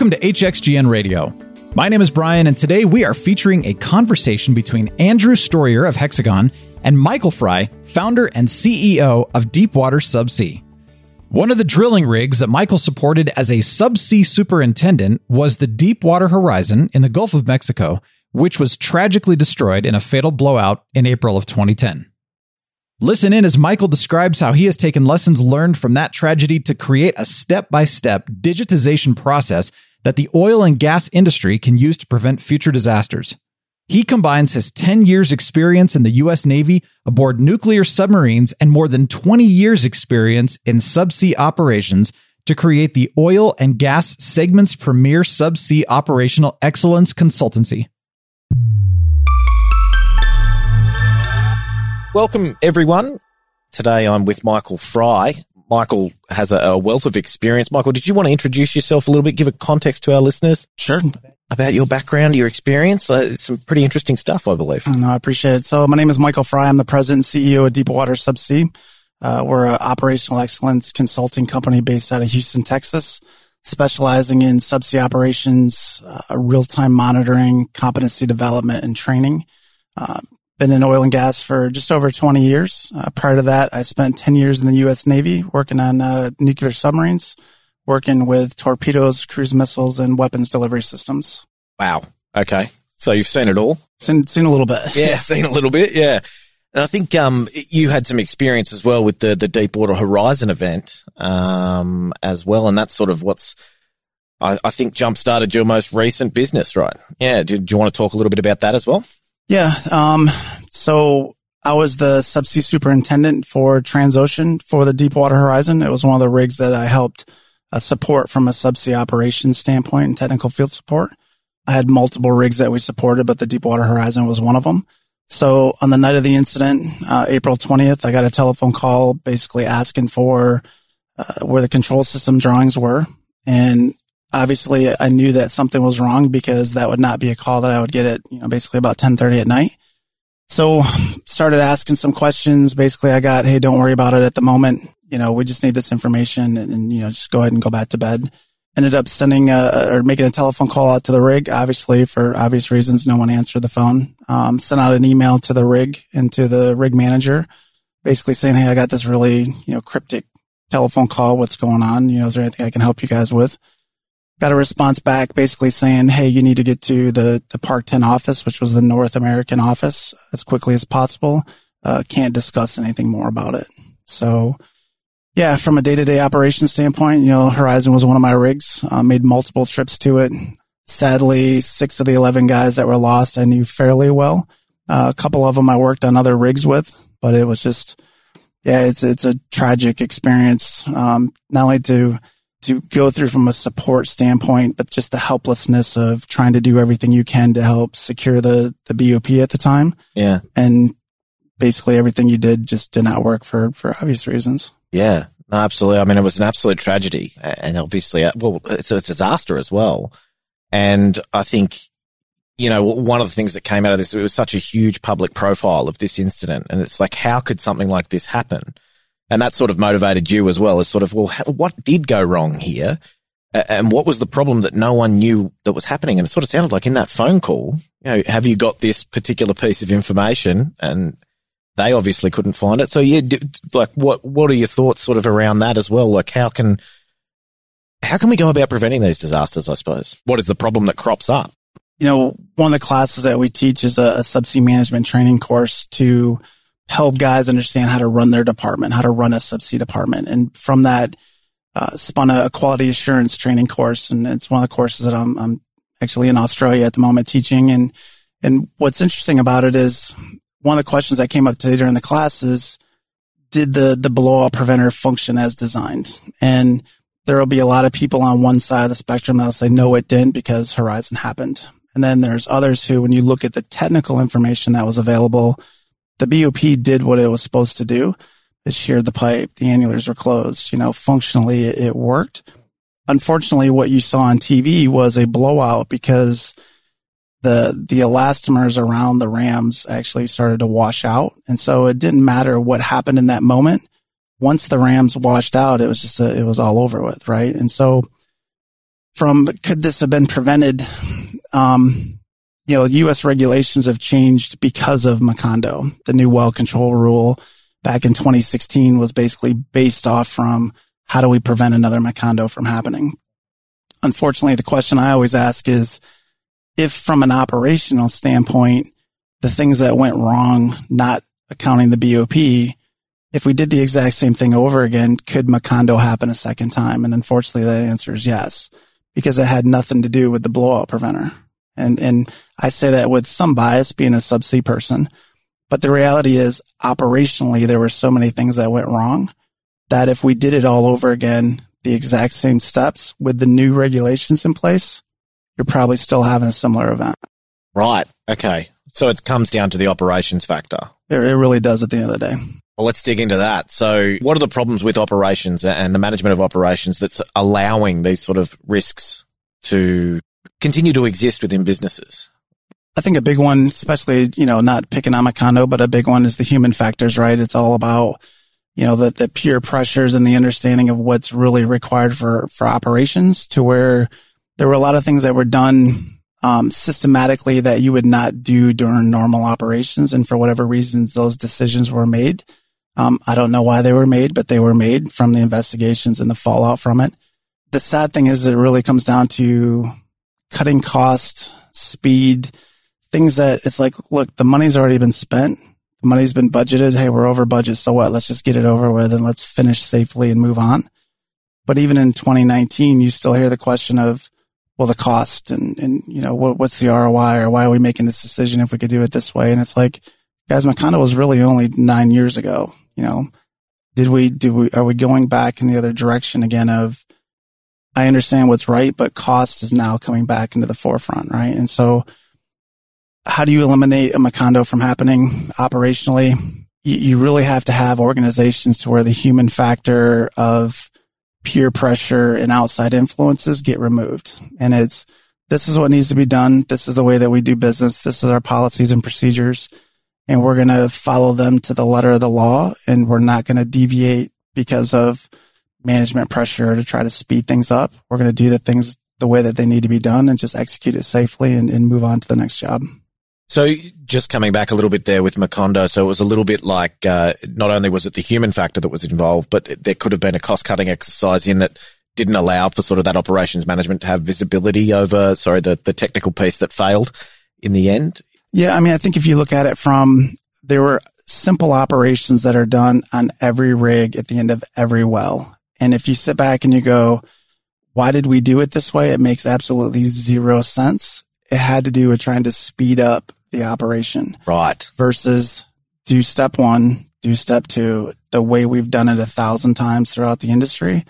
Welcome to HXGN Radio. My name is Brian, and today we are featuring a conversation between Andrew Storier of Hexagon and Michael Fry, founder and CEO of Deepwater Subsea. One of the drilling rigs that Michael supported as a subsea superintendent was the Deepwater Horizon in the Gulf of Mexico, which was tragically destroyed in a fatal blowout in April of 2010. Listen in as Michael describes how he has taken lessons learned from that tragedy to create a step by step digitization process that the oil and gas industry can use to prevent future disasters. He combines his 10 years experience in the US Navy aboard nuclear submarines and more than 20 years experience in subsea operations to create the oil and gas segment's premier subsea operational excellence consultancy. Welcome, everyone. Today I'm with Michael Fry. Michael has a, a, wealth of experience. Michael, did you want to introduce yourself a little bit, give a context to our listeners? Sure about your background, your experience. Uh, it's some pretty interesting stuff, I believe. No, I appreciate it. So my name is Michael Fry. I'm the president and CEO of Deepwater Subsea. Uh, we're an operational excellence consulting company based out of Houston, Texas, specializing in subsea operations, uh, real-time monitoring, competency development, and training. Uh, been in oil and gas for just over 20 years. Uh, prior to that, I spent 10 years in the U.S. Navy working on uh, nuclear submarines working with torpedoes, cruise missiles, and weapons delivery systems. Wow. Okay. So you've seen it all? Seen, seen a little bit. Yeah, seen a little bit. Yeah. And I think um, you had some experience as well with the the Deepwater Horizon event um, as well, and that's sort of what's I, I think jump started your most recent business, right? Yeah. Do, do, you want to talk a little bit about that as well? Yeah. Um, so I was the subsea superintendent for Transocean for the Deepwater Horizon. It was one of the rigs that I helped uh, support from a subsea operations standpoint and technical field support. I had multiple rigs that we supported, but the Deepwater Horizon was one of them. So on the night of the incident, uh, April 20th, I got a telephone call basically asking for uh, where the control system drawings were. And obviously I knew that something was wrong because that would not be a call that I would get at, you know, basically about 1030 at night. So started asking some questions. Basically I got, Hey, don't worry about it at the moment you know, we just need this information and, and, you know, just go ahead and go back to bed. Ended up sending a, or making a telephone call out to the rig. Obviously, for obvious reasons, no one answered the phone. Um, sent out an email to the rig and to the rig manager, basically saying, Hey, I got this really, you know, cryptic telephone call. What's going on? You know, is there anything I can help you guys with? Got a response back basically saying, Hey, you need to get to the, the Park 10 office, which was the North American office as quickly as possible. Uh, can't discuss anything more about it. So, yeah, from a day to day operations standpoint, you know, Horizon was one of my rigs. Uh, made multiple trips to it. Sadly, six of the 11 guys that were lost I knew fairly well. Uh, a couple of them I worked on other rigs with, but it was just, yeah, it's, it's a tragic experience. Um, not only to, to go through from a support standpoint, but just the helplessness of trying to do everything you can to help secure the, the BOP at the time. Yeah. And basically everything you did just did not work for, for obvious reasons. Yeah, no, absolutely. I mean, it was an absolute tragedy and obviously, uh, well, it's a disaster as well. And I think, you know, one of the things that came out of this, it was such a huge public profile of this incident. And it's like, how could something like this happen? And that sort of motivated you as well as sort of, well, what did go wrong here? And what was the problem that no one knew that was happening? And it sort of sounded like in that phone call, you know, have you got this particular piece of information? And they obviously couldn't find it. So yeah, like what what are your thoughts sort of around that as well? Like how can how can we go about preventing these disasters? I suppose what is the problem that crops up? You know, one of the classes that we teach is a, a subsea management training course to help guys understand how to run their department, how to run a subsea department, and from that. Uh, spun a, quality assurance training course, and it's one of the courses that I'm, I'm actually in Australia at the moment teaching. And and what's interesting about it is one of the questions that came up today during the class is, did the, the blowout preventer function as designed? And there will be a lot of people on one side of the spectrum that'll say, no, it didn't because Horizon happened. And then there's others who, when you look at the technical information that was available, the BOP did what it was supposed to do. It sheared the pipe. The annulars were closed. You know, functionally it, it worked. Unfortunately, what you saw on TV was a blowout because the the elastomers around the rams actually started to wash out, and so it didn't matter what happened in that moment. Once the rams washed out, it was just a, it was all over with, right? And so from could this have been prevented? Um, you know, U.S. regulations have changed because of Macondo. The new well control rule back in 2016 was basically based off from how do we prevent another Macondo from happening? Unfortunately, the question I always ask is if from an operational standpoint, the things that went wrong, not accounting the BOP, if we did the exact same thing over again, could Macondo happen a second time? And unfortunately, that answer is yes, because it had nothing to do with the blowout preventer. And, and I say that with some bias being a subsea person, but the reality is operationally, there were so many things that went wrong that if we did it all over again, the exact same steps with the new regulations in place, you're probably still having a similar event. Right. Okay. So it comes down to the operations factor. It, it really does at the end of the day. Well, let's dig into that. So, what are the problems with operations and the management of operations that's allowing these sort of risks to continue to exist within businesses? I think a big one, especially, you know, not picking on Macondo, but a big one is the human factors, right? It's all about, you know, the, the pure pressures and the understanding of what's really required for, for operations to where there were a lot of things that were done um, systematically that you would not do during normal operations. And for whatever reasons, those decisions were made. Um, I don't know why they were made, but they were made from the investigations and the fallout from it. The sad thing is it really comes down to cutting cost, speed, things that it's like, look, the money's already been spent. The money's been budgeted. Hey, we're over budget. So what? Let's just get it over with and let's finish safely and move on. But even in 2019, you still hear the question of, well, the cost and, and, you know, what, what's the ROI or why are we making this decision if we could do it this way? And it's like, guys, Macondo was really only nine years ago. You know, did we, do we, are we going back in the other direction again of, I understand what's right, but cost is now coming back into the forefront, right? And so how do you eliminate a Macondo from happening operationally? You, you really have to have organizations to where the human factor of peer pressure and outside influences get removed. And it's, this is what needs to be done. This is the way that we do business. This is our policies and procedures. And we're going to follow them to the letter of the law. And we're not going to deviate because of management pressure to try to speed things up. We're going to do the things the way that they need to be done and just execute it safely and, and move on to the next job. So just coming back a little bit there with Macondo, so it was a little bit like uh, not only was it the human factor that was involved, but there could have been a cost cutting exercise in that didn't allow for sort of that operations management to have visibility over, sorry, the, the technical piece that failed in the end. Yeah. I mean, I think if you look at it from there were simple operations that are done on every rig at the end of every well. And if you sit back and you go, why did we do it this way? It makes absolutely zero sense. It had to do with trying to speed up the operation. Right. Versus do step one, do step two, the way we've done it a thousand times throughout the industry.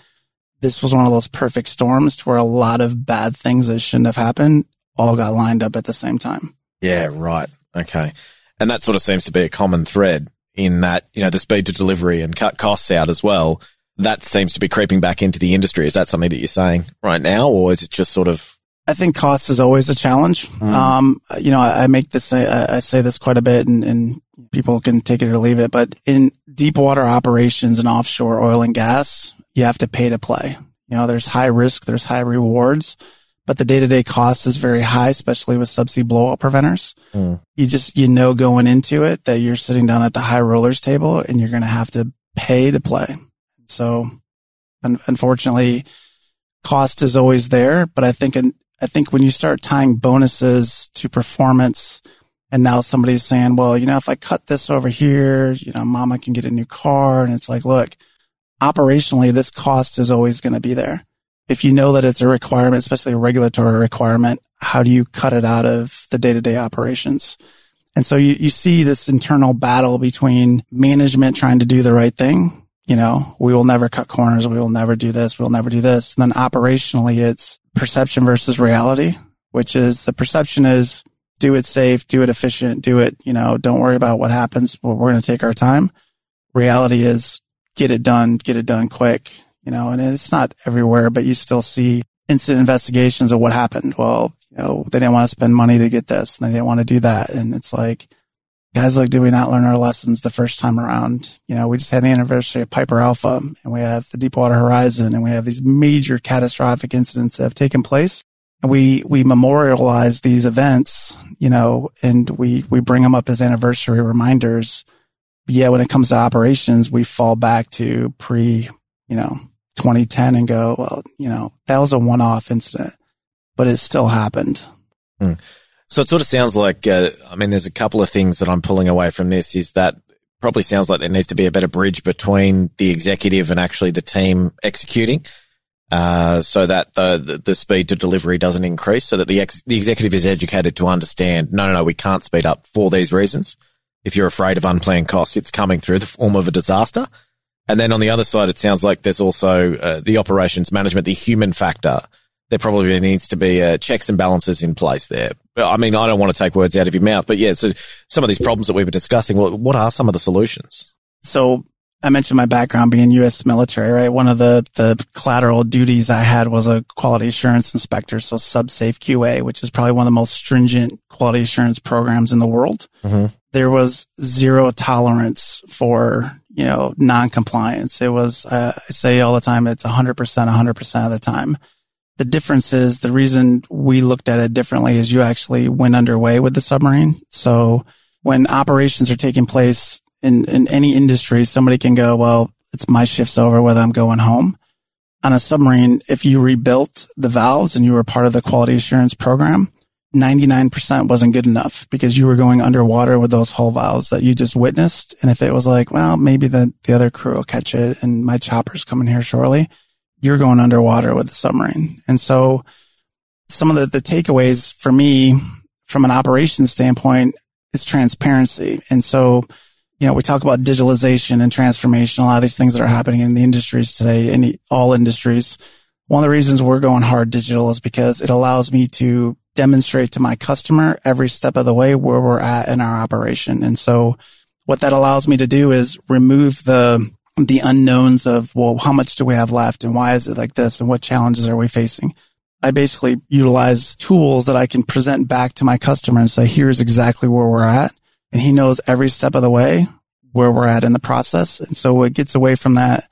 This was one of those perfect storms to where a lot of bad things that shouldn't have happened all got lined up at the same time. Yeah, right. Okay. And that sort of seems to be a common thread in that, you know, the speed to delivery and cut costs out as well. That seems to be creeping back into the industry. Is that something that you're saying right now, or is it just sort of I think cost is always a challenge. Mm. Um, you know, I, I make this, I, I, say this quite a bit and, and, people can take it or leave it, but in deep water operations and offshore oil and gas, you have to pay to play. You know, there's high risk, there's high rewards, but the day to day cost is very high, especially with subsea blowout preventers. Mm. You just, you know, going into it that you're sitting down at the high rollers table and you're going to have to pay to play. So un- unfortunately, cost is always there, but I think in, I think when you start tying bonuses to performance and now somebody's saying, well, you know, if I cut this over here, you know, mama can get a new car. And it's like, look, operationally, this cost is always going to be there. If you know that it's a requirement, especially a regulatory requirement, how do you cut it out of the day to day operations? And so you, you see this internal battle between management trying to do the right thing. You know, we will never cut corners. We will never do this. We'll never do this. And then operationally, it's perception versus reality, which is the perception is do it safe, do it efficient, do it, you know, don't worry about what happens. But we're going to take our time. Reality is get it done, get it done quick, you know, and it's not everywhere, but you still see incident investigations of what happened. Well, you know, they didn't want to spend money to get this and they didn't want to do that. And it's like, guys like, did we not learn our lessons the first time around? You know, we just had the anniversary of Piper Alpha and we have the Deepwater Horizon and we have these major catastrophic incidents that have taken place. And we, we memorialize these events, you know, and we, we bring them up as anniversary reminders. But yeah, when it comes to operations, we fall back to pre, you know, 2010 and go, well, you know, that was a one off incident, but it still happened. Hmm. So it sort of sounds like, uh, I mean, there's a couple of things that I'm pulling away from this is that probably sounds like there needs to be a better bridge between the executive and actually the team executing. Uh, so that the, the, speed to delivery doesn't increase, so that the ex, the executive is educated to understand. No, no, no, we can't speed up for these reasons. If you're afraid of unplanned costs, it's coming through the form of a disaster. And then on the other side, it sounds like there's also uh, the operations management, the human factor there probably needs to be uh, checks and balances in place there. I mean, I don't want to take words out of your mouth, but yeah, so some of these problems that we were discussing, what, what are some of the solutions? So I mentioned my background being U.S. military, right? One of the, the collateral duties I had was a quality assurance inspector. So SubSafe QA, which is probably one of the most stringent quality assurance programs in the world. Mm-hmm. There was zero tolerance for, you know, non-compliance. It was, uh, I say all the time, it's 100%, 100% of the time. The difference is the reason we looked at it differently is you actually went underway with the submarine. So when operations are taking place in, in any industry, somebody can go, well, it's my shift's over, whether I'm going home. On a submarine, if you rebuilt the valves and you were part of the quality assurance program, 99% wasn't good enough because you were going underwater with those hull valves that you just witnessed. And if it was like, well, maybe the, the other crew will catch it and my chopper's coming here shortly, you're going underwater with the submarine. And so some of the, the takeaways for me from an operations standpoint is transparency. And so, you know, we talk about digitalization and transformation, a lot of these things that are happening in the industries today, in all industries. One of the reasons we're going hard digital is because it allows me to demonstrate to my customer every step of the way where we're at in our operation. And so what that allows me to do is remove the the unknowns of, well, how much do we have left and why is it like this and what challenges are we facing? I basically utilize tools that I can present back to my customer and say, here's exactly where we're at. And he knows every step of the way where we're at in the process. And so it gets away from that.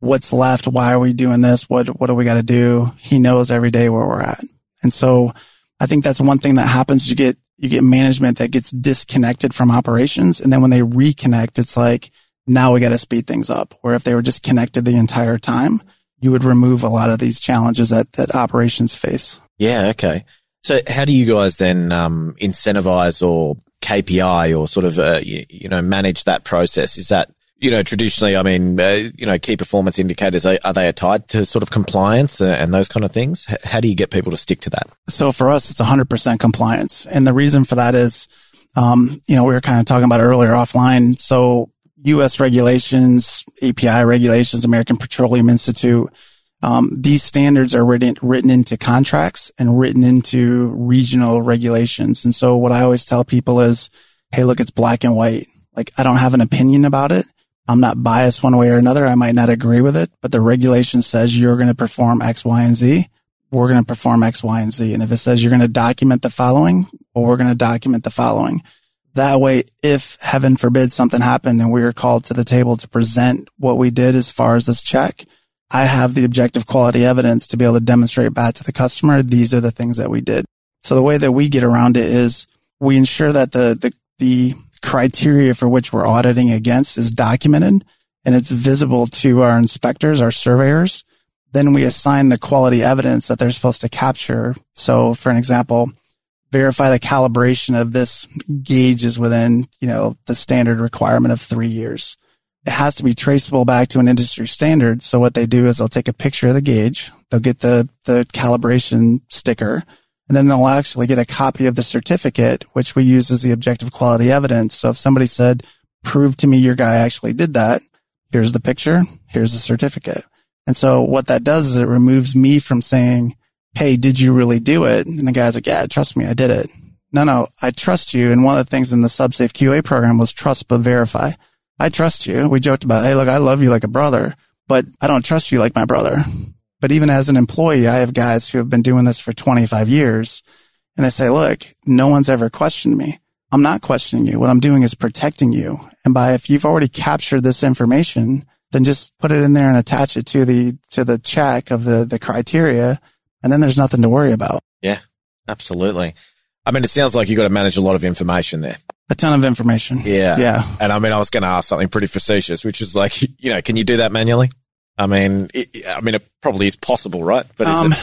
What's left? Why are we doing this? What, what do we got to do? He knows every day where we're at. And so I think that's one thing that happens. You get, you get management that gets disconnected from operations. And then when they reconnect, it's like, now we got to speed things up. Where if they were just connected the entire time, you would remove a lot of these challenges that, that operations face. Yeah. Okay. So how do you guys then, um, incentivize or KPI or sort of, uh, you, you, know, manage that process? Is that, you know, traditionally, I mean, uh, you know, key performance indicators, are, are, they tied to sort of compliance and those kind of things? How do you get people to stick to that? So for us, it's 100% compliance. And the reason for that is, um, you know, we were kind of talking about earlier offline. So U.S. regulations, API regulations, American Petroleum Institute. Um, these standards are written written into contracts and written into regional regulations. And so, what I always tell people is, "Hey, look, it's black and white. Like, I don't have an opinion about it. I'm not biased one way or another. I might not agree with it, but the regulation says you're going to perform X, Y, and Z. We're going to perform X, Y, and Z. And if it says you're going to document the following, well, we're going to document the following." That way, if heaven forbid something happened and we were called to the table to present what we did as far as this check, I have the objective quality evidence to be able to demonstrate back to the customer. These are the things that we did. So the way that we get around it is we ensure that the, the, the criteria for which we're auditing against is documented and it's visible to our inspectors, our surveyors. Then we assign the quality evidence that they're supposed to capture. So for an example, verify the calibration of this gauge is within, you know, the standard requirement of three years. It has to be traceable back to an industry standard. So what they do is they'll take a picture of the gauge. They'll get the, the calibration sticker and then they'll actually get a copy of the certificate, which we use as the objective quality evidence. So if somebody said, prove to me your guy actually did that, here's the picture, here's the certificate. And so what that does is it removes me from saying, Hey, did you really do it? And the guy's like, yeah, trust me, I did it. No, no, I trust you. And one of the things in the SubSafe QA program was trust but verify. I trust you. We joked about, Hey, look, I love you like a brother, but I don't trust you like my brother. But even as an employee, I have guys who have been doing this for 25 years and they say, look, no one's ever questioned me. I'm not questioning you. What I'm doing is protecting you. And by if you've already captured this information, then just put it in there and attach it to the to the check of the the criteria, and then there's nothing to worry about. Yeah, absolutely. I mean, it sounds like you got to manage a lot of information there. A ton of information. Yeah. Yeah. And I mean, I was going to ask something pretty facetious, which is like, you know, can you do that manually? I mean, it, I mean, it probably is possible, right? But um,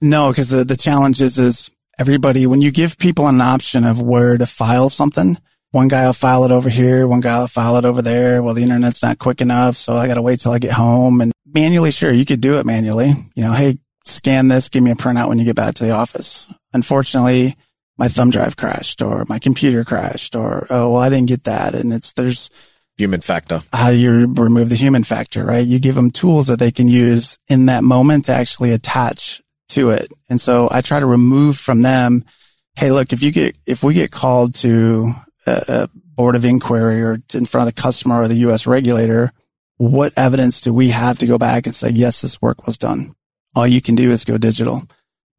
no, because the, the challenge is, is everybody, when you give people an option of where to file something, one guy will file it over here, one guy will file it over there. Well, the internet's not quick enough. So I got to wait till I get home and manually, sure, you could do it manually. You know, Hey, scan this, give me a printout when you get back to the office. Unfortunately, my thumb drive crashed or my computer crashed or, oh, well, I didn't get that. And it's, there's human factor. How do you remove the human factor, right? You give them tools that they can use in that moment to actually attach to it. And so I try to remove from them, Hey, look, if you get, if we get called to a, a board of inquiry or in front of the customer or the U.S. regulator, what evidence do we have to go back and say, yes, this work was done? All you can do is go digital.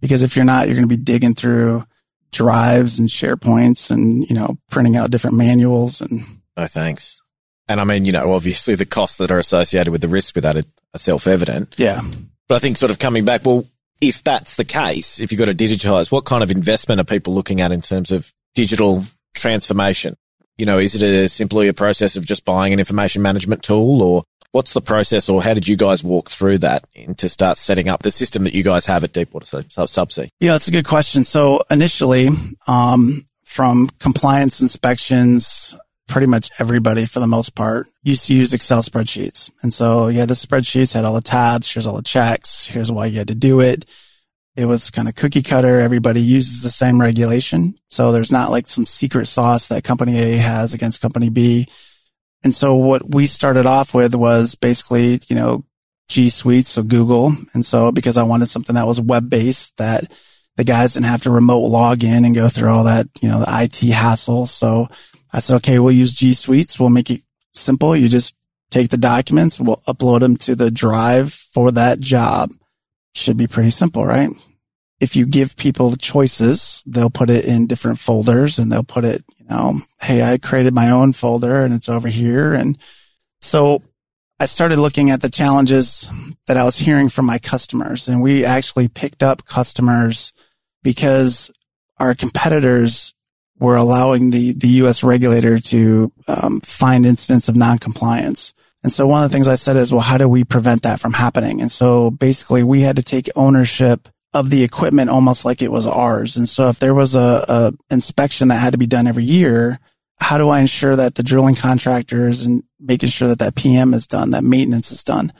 Because if you're not, you're going to be digging through drives and SharePoints and, you know, printing out different manuals and. No, thanks. And I mean, you know, obviously the costs that are associated with the risk with that are, self-evident. Yeah. But I think sort of coming back, well, if that's the case, if you've got to digitalize, what kind of investment are people looking at in terms of digital transformation? You know, is it a simply a process of just buying an information management tool or what's the process or how did you guys walk through that to start setting up the system that you guys have at Deepwater Subsea? Yeah, that's a good question. So initially, um, from compliance inspections, pretty much everybody for the most part used to use Excel spreadsheets. And so yeah, the spreadsheets had all the tabs. Here's all the checks. Here's why you had to do it. It was kind of cookie cutter. Everybody uses the same regulation. So there's not like some secret sauce that company A has against company B. And so what we started off with was basically, you know, G Suite, so Google. And so because I wanted something that was web based that the guys didn't have to remote log in and go through all that, you know, the IT hassle. So I said, okay, we'll use G Suites. We'll make it simple. You just take the documents, we'll upload them to the drive for that job. Should be pretty simple, right? If you give people choices, they'll put it in different folders and they'll put it, Hey, I created my own folder and it's over here. And so I started looking at the challenges that I was hearing from my customers and we actually picked up customers because our competitors were allowing the, the U.S. regulator to um, find incidents of noncompliance. And so one of the things I said is, well, how do we prevent that from happening? And so basically we had to take ownership of the equipment almost like it was ours. And so if there was a, a inspection that had to be done every year, how do I ensure that the drilling contractors and making sure that that PM is done, that maintenance is done?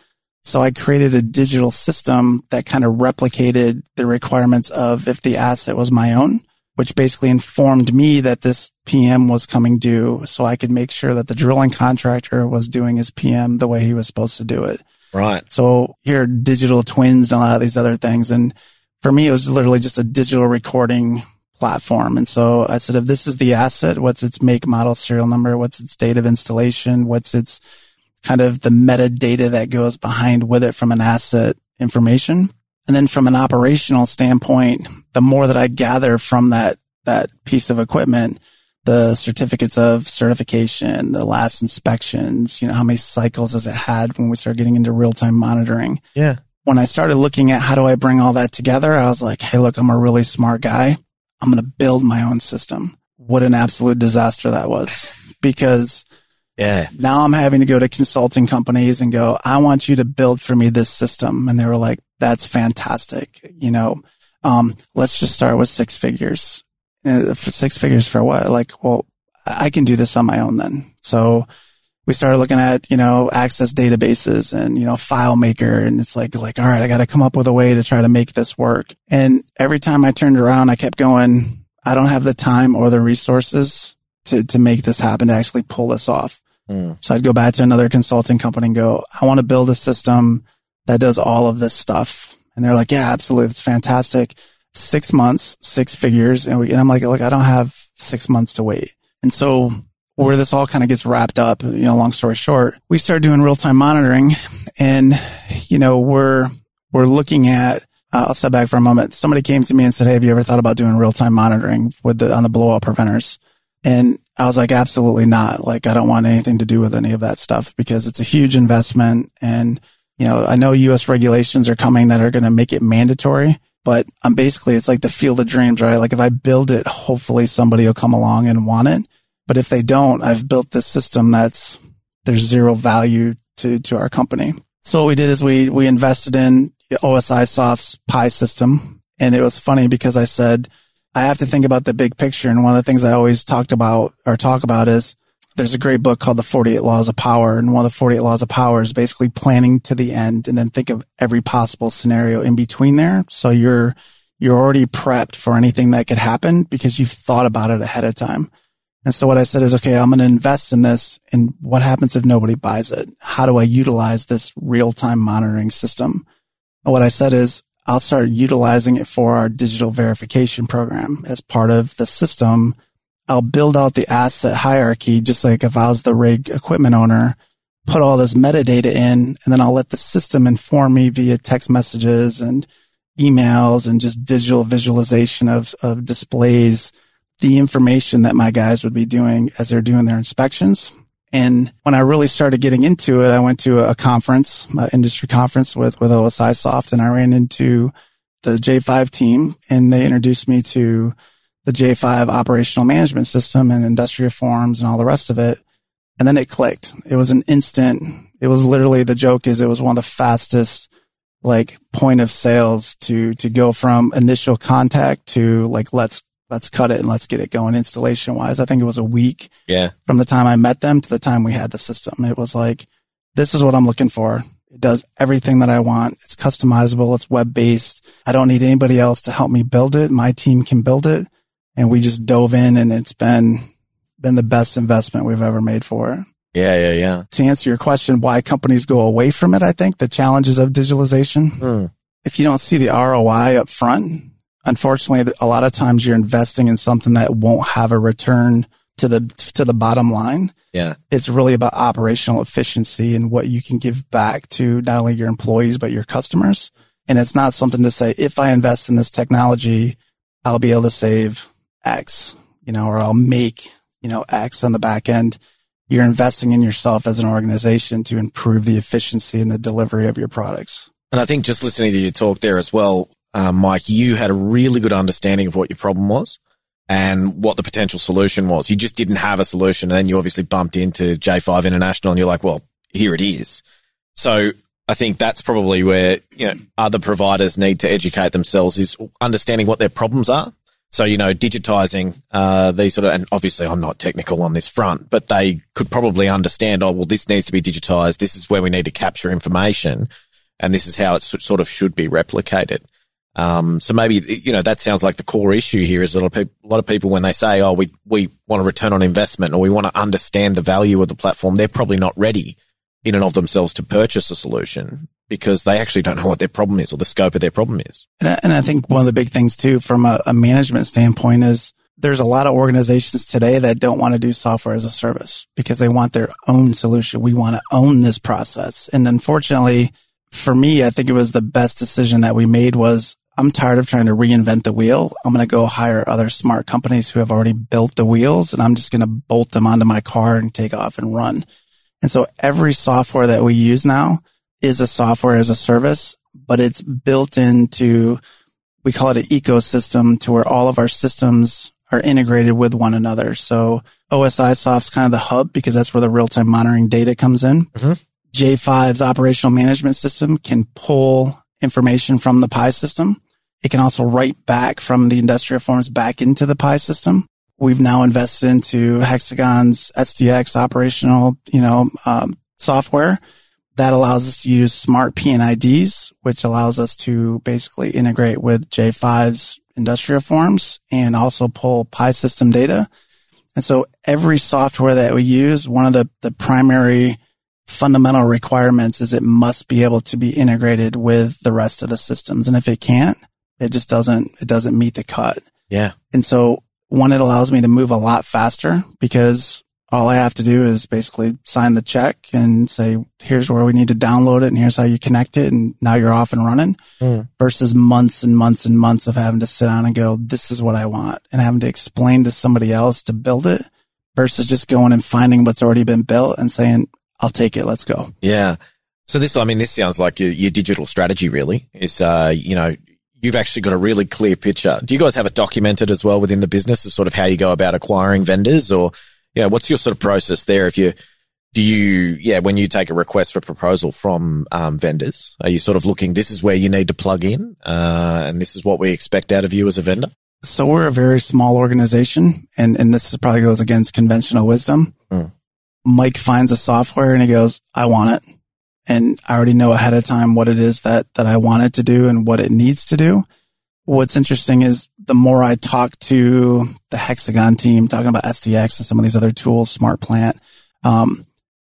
So I created a digital system that kind of replicated the requirements of if the asset was my own which basically informed me that this PM was coming due so I could make sure that the drilling contractor was doing his PM the way he was supposed to do it. Right. So here digital twins and a lot of these other things. And for me, it was literally just a digital recording platform. And so I said, if this is the asset, what's its make, model, serial number? What's its date of installation? What's its kind of the metadata that goes behind with it from an asset information? And then from an operational standpoint, the more that I gather from that, that piece of equipment, the certificates of certification, the last inspections, you know, how many cycles has it had when we start getting into real time monitoring? Yeah. When I started looking at how do I bring all that together, I was like, Hey, look, I'm a really smart guy. I'm going to build my own system. What an absolute disaster that was because yeah. Now I'm having to go to consulting companies and go, I want you to build for me this system. And they were like, that's fantastic. You know, um, let's just start with six figures. Uh, for six figures for what? Like, well, I can do this on my own then. So we started looking at, you know, access databases and, you know, FileMaker. And it's like, like, all right, I got to come up with a way to try to make this work. And every time I turned around, I kept going, I don't have the time or the resources to, to make this happen, to actually pull this off. Mm. So I'd go back to another consulting company and go, I want to build a system that does all of this stuff. And they're like, yeah, absolutely. It's fantastic. Six months, six figures. And, we, and I'm like, look, I don't have six months to wait. And so where this all kind of gets wrapped up, you know, long story short, we started doing real time monitoring and, you know, we're, we're looking at, uh, I'll step back for a moment. Somebody came to me and said, Hey, have you ever thought about doing real time monitoring with the, on the blowout preventers? And I was like, absolutely not. Like, I don't want anything to do with any of that stuff because it's a huge investment. And, you know, I know US regulations are coming that are going to make it mandatory, but I'm basically, it's like the field of dreams, right? Like if I build it, hopefully somebody will come along and want it. But if they don't, I've built this system that's, there's zero value to, to our company. So what we did is we, we invested in OSIsoft's Pi system. And it was funny because I said, I have to think about the big picture. And one of the things I always talked about or talk about is there's a great book called The 48 Laws of Power. And one of the 48 Laws of Power is basically planning to the end and then think of every possible scenario in between there. So you're, you're already prepped for anything that could happen because you've thought about it ahead of time. And so what I said is, okay, I'm going to invest in this. And what happens if nobody buys it? How do I utilize this real time monitoring system? And what I said is I'll start utilizing it for our digital verification program as part of the system. I'll build out the asset hierarchy, just like if I was the rig equipment owner, put all this metadata in, and then I'll let the system inform me via text messages and emails and just digital visualization of, of displays, the information that my guys would be doing as they're doing their inspections. And when I really started getting into it, I went to a conference, an industry conference with, with OSIsoft and I ran into the J5 team and they introduced me to the J5 operational management system and industrial forms and all the rest of it. And then it clicked. It was an instant. It was literally the joke is it was one of the fastest like point of sales to, to go from initial contact to like, let's let's cut it and let's get it going installation wise. I think it was a week Yeah. from the time I met them to the time we had the system. It was like, this is what I'm looking for. It does everything that I want. It's customizable. It's web based. I don't need anybody else to help me build it. My team can build it. And we just dove in and it's been, been the best investment we've ever made for it. Yeah. Yeah. Yeah. To answer your question, why companies go away from it, I think the challenges of digitalization. Hmm. If you don't see the ROI up front, unfortunately, a lot of times you're investing in something that won't have a return to the, to the bottom line. Yeah. It's really about operational efficiency and what you can give back to not only your employees, but your customers. And it's not something to say, if I invest in this technology, I'll be able to save X, you know, or I'll make, you know, X on the back end. You're investing in yourself as an organization to improve the efficiency and the delivery of your products. And I think just listening to you talk there as well, um, Mike, you had a really good understanding of what your problem was and what the potential solution was. You just didn't have a solution. And then you obviously bumped into J5 International and you're like, well, here it is. So I think that's probably where, you know, other providers need to educate themselves is understanding what their problems are. So, you know, digitizing, uh, these sort of, and obviously I'm not technical on this front, but they could probably understand, oh, well, this needs to be digitized. This is where we need to capture information and this is how it sort of should be replicated. Um, so maybe, you know, that sounds like the core issue here is a lot of people, a lot of people, when they say, oh, we, we want a return on investment or we want to understand the value of the platform, they're probably not ready in and of themselves to purchase a solution because they actually don't know what their problem is or the scope of their problem is. And I, and I think one of the big things too, from a, a management standpoint is there's a lot of organizations today that don't want to do software as a service because they want their own solution. We want to own this process. And unfortunately, for me, I think it was the best decision that we made was I'm tired of trying to reinvent the wheel. I'm going to go hire other smart companies who have already built the wheels and I'm just going to bolt them onto my car and take off and run. And so every software that we use now is a software as a service, but it's built into, we call it an ecosystem to where all of our systems are integrated with one another. So OSIsoft's kind of the hub because that's where the real time monitoring data comes in. Mhm. J5's operational management system can pull information from the Pi system. It can also write back from the industrial forms back into the Pi system. We've now invested into Hexagon's SDX operational, you know, um, software that allows us to use smart P&IDs, which allows us to basically integrate with J5's industrial forms and also pull Pi system data. And so every software that we use, one of the, the primary fundamental requirements is it must be able to be integrated with the rest of the systems. And if it can't, it just doesn't, it doesn't meet the cut. Yeah. And so one, it allows me to move a lot faster because all I have to do is basically sign the check and say, here's where we need to download it and here's how you connect it. And now you're off and running Mm. versus months and months and months of having to sit down and go, this is what I want and having to explain to somebody else to build it. versus just going and finding what's already been built and saying, I'll take it. Let's go. Yeah. So this, I mean, this sounds like your, your digital strategy really is, uh, you know, you've actually got a really clear picture. Do you guys have it documented as well within the business of sort of how you go about acquiring vendors or, you know, what's your sort of process there? If you, do you, yeah, when you take a request for proposal from um, vendors, are you sort of looking, this is where you need to plug in, uh, and this is what we expect out of you as a vendor? So we're a very small organization, and, and this probably goes against conventional wisdom. Mike finds a software and he goes, I want it. And I already know ahead of time what it is that, that I want it to do and what it needs to do. What's interesting is the more I talk to the Hexagon team, talking about SDX and some of these other tools, SmartPlant, um,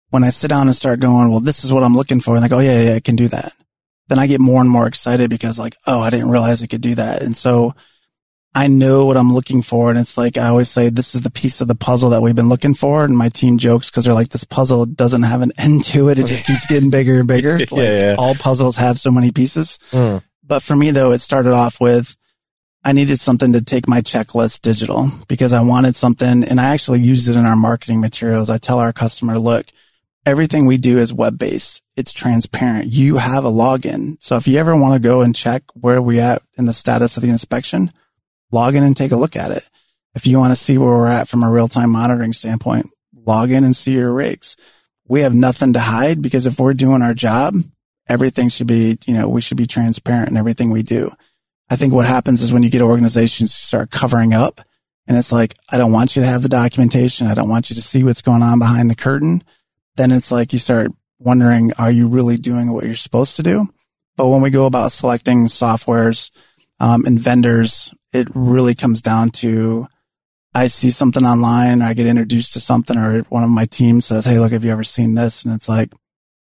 when I sit down and start going, well, this is what I'm looking for. And they go, oh, yeah, yeah, I can do that. Then I get more and more excited because like, oh, I didn't realize I could do that. And so I know what I'm looking for. And it's like, I always say, this is the piece of the puzzle that we've been looking for. And my team jokes because they're like, this puzzle doesn't have an end to it. It just keeps getting bigger and bigger. Like yeah, yeah. all puzzles have so many pieces. Mm. But for me though, it started off with, I needed something to take my checklist digital because I wanted something and I actually used it in our marketing materials. I tell our customer, look, everything we do is web based. It's transparent. You have a login. So if you ever want to go and check where we at in the status of the inspection, log in and take a look at it. If you want to see where we're at from a real time monitoring standpoint, log in and see your rigs. We have nothing to hide because if we're doing our job, everything should be, you know, we should be transparent in everything we do. I think what happens is when you get organizations who start covering up and it's like, I don't want you to have the documentation. I don't want you to see what's going on behind the curtain then it's like you start wondering, are you really doing what you're supposed to do? But when we go about selecting softwares um, and vendors, it really comes down to I see something online or I get introduced to something or one of my team says, Hey, look, have you ever seen this? And it's like,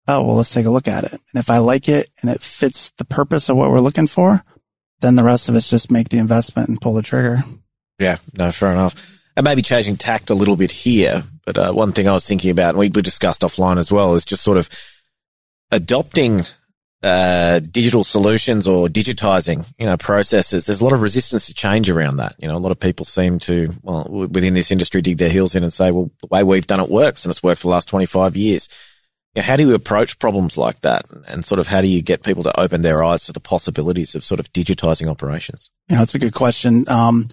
Oh, well, let's take a look at it. And if I like it and it fits the purpose of what we're looking for, then the rest of us just make the investment and pull the trigger. Yeah, no, fair enough. And maybe changing tact a little bit here, but uh, one thing I was thinking about, and we, we discussed offline as well, is just sort of adopting uh, digital solutions or digitizing, you know, processes. There's a lot of resistance to change around that. You know, a lot of people seem to, well, within this industry, dig their heels in and say, well, the way we've done it works and it's worked for the last 25 years. You know, how do you approach problems like that? And sort of how do you get people to open their eyes to the possibilities of sort of digitizing operations? Yeah, that's a good question. Um,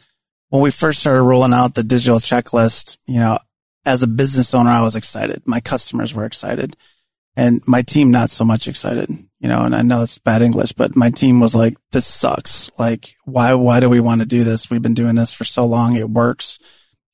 when we first started rolling out the digital checklist, you know, as a business owner, I was excited. My customers were excited and my team not so much excited, you know, and I know it's bad English, but my team was like, this sucks. Like, why, why do we want to do this? We've been doing this for so long. It works.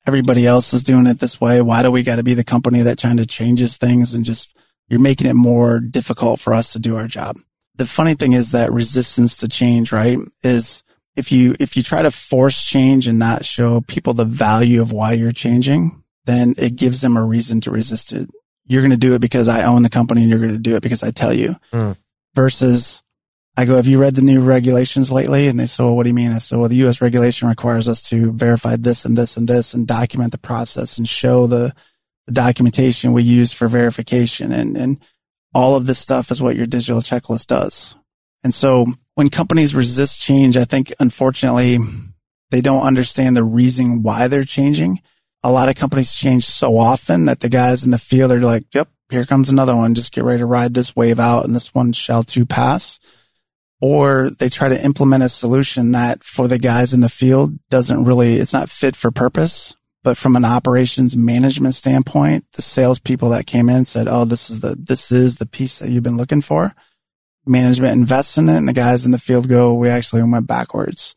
Everybody else is doing it this way. Why do we got to be the company that trying to changes things and just you're making it more difficult for us to do our job? The funny thing is that resistance to change, right? Is if you, if you try to force change and not show people the value of why you're changing, then it gives them a reason to resist it. You're going to do it because I own the company and you're going to do it because I tell you mm. versus I go, have you read the new regulations lately? And they say, well, what do you mean? I said, well, the U.S. regulation requires us to verify this and this and this and document the process and show the, the documentation we use for verification. And, and all of this stuff is what your digital checklist does. And so when companies resist change, I think unfortunately they don't understand the reason why they're changing a lot of companies change so often that the guys in the field are like, yep, here comes another one. Just get ready to ride this wave out and this one shall too pass. Or they try to implement a solution that for the guys in the field doesn't really, it's not fit for purpose. But from an operations management standpoint, the salespeople that came in said, Oh, this is the, this is the piece that you've been looking for. Management invests in it and the guys in the field go, we actually went backwards.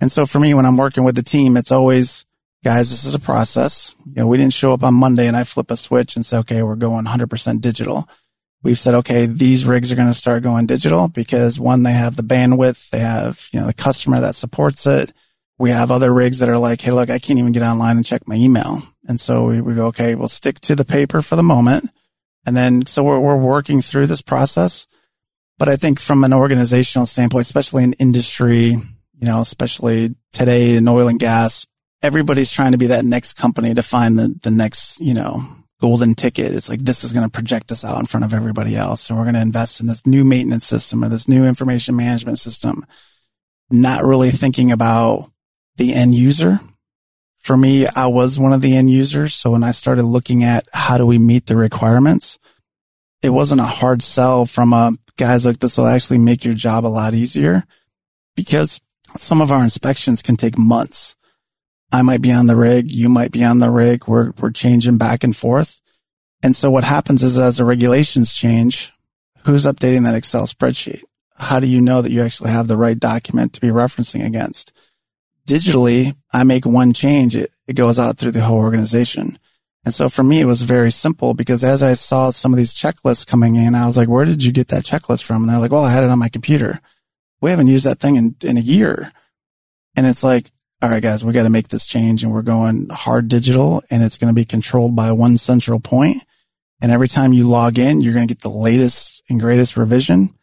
And so for me, when I'm working with the team, it's always, guys, this is a process. You know, we didn't show up on Monday and I flip a switch and say, okay, we're going 100% digital. We've said, okay, these rigs are going to start going digital because one, they have the bandwidth. They have, you know, the customer that supports it. We have other rigs that are like, Hey, look, I can't even get online and check my email. And so we, we go, okay, we'll stick to the paper for the moment. And then, so we're, we're working through this process. But I think from an organizational standpoint, especially in industry, you know, especially today in oil and gas, everybody's trying to be that next company to find the, the next, you know, golden ticket. It's like, this is going to project us out in front of everybody else. And we're going to invest in this new maintenance system or this new information management system, not really thinking about the end user. for me, I was one of the end users. So when I started looking at how do we meet the requirements, it wasn't a hard sell from a guys like this will actually make your job a lot easier because some of our inspections can take months. I might be on the rig. You might be on the rig. We're, we're changing back and forth. And so what happens is as the regulations change, who's updating that Excel spreadsheet? How do you know that you actually have the right document to be referencing against? Digitally, I make one change. It, it goes out through the whole organization. And so for me, it was very simple because as I saw some of these checklists coming in, I was like, where did you get that checklist from? And they're like, well, I had it on my computer. We haven't used that thing in, in a year. And it's like, all right, guys, we got to make this change and we're going hard digital and it's going to be controlled by one central point. And every time you log in, you're going to get the latest and greatest revision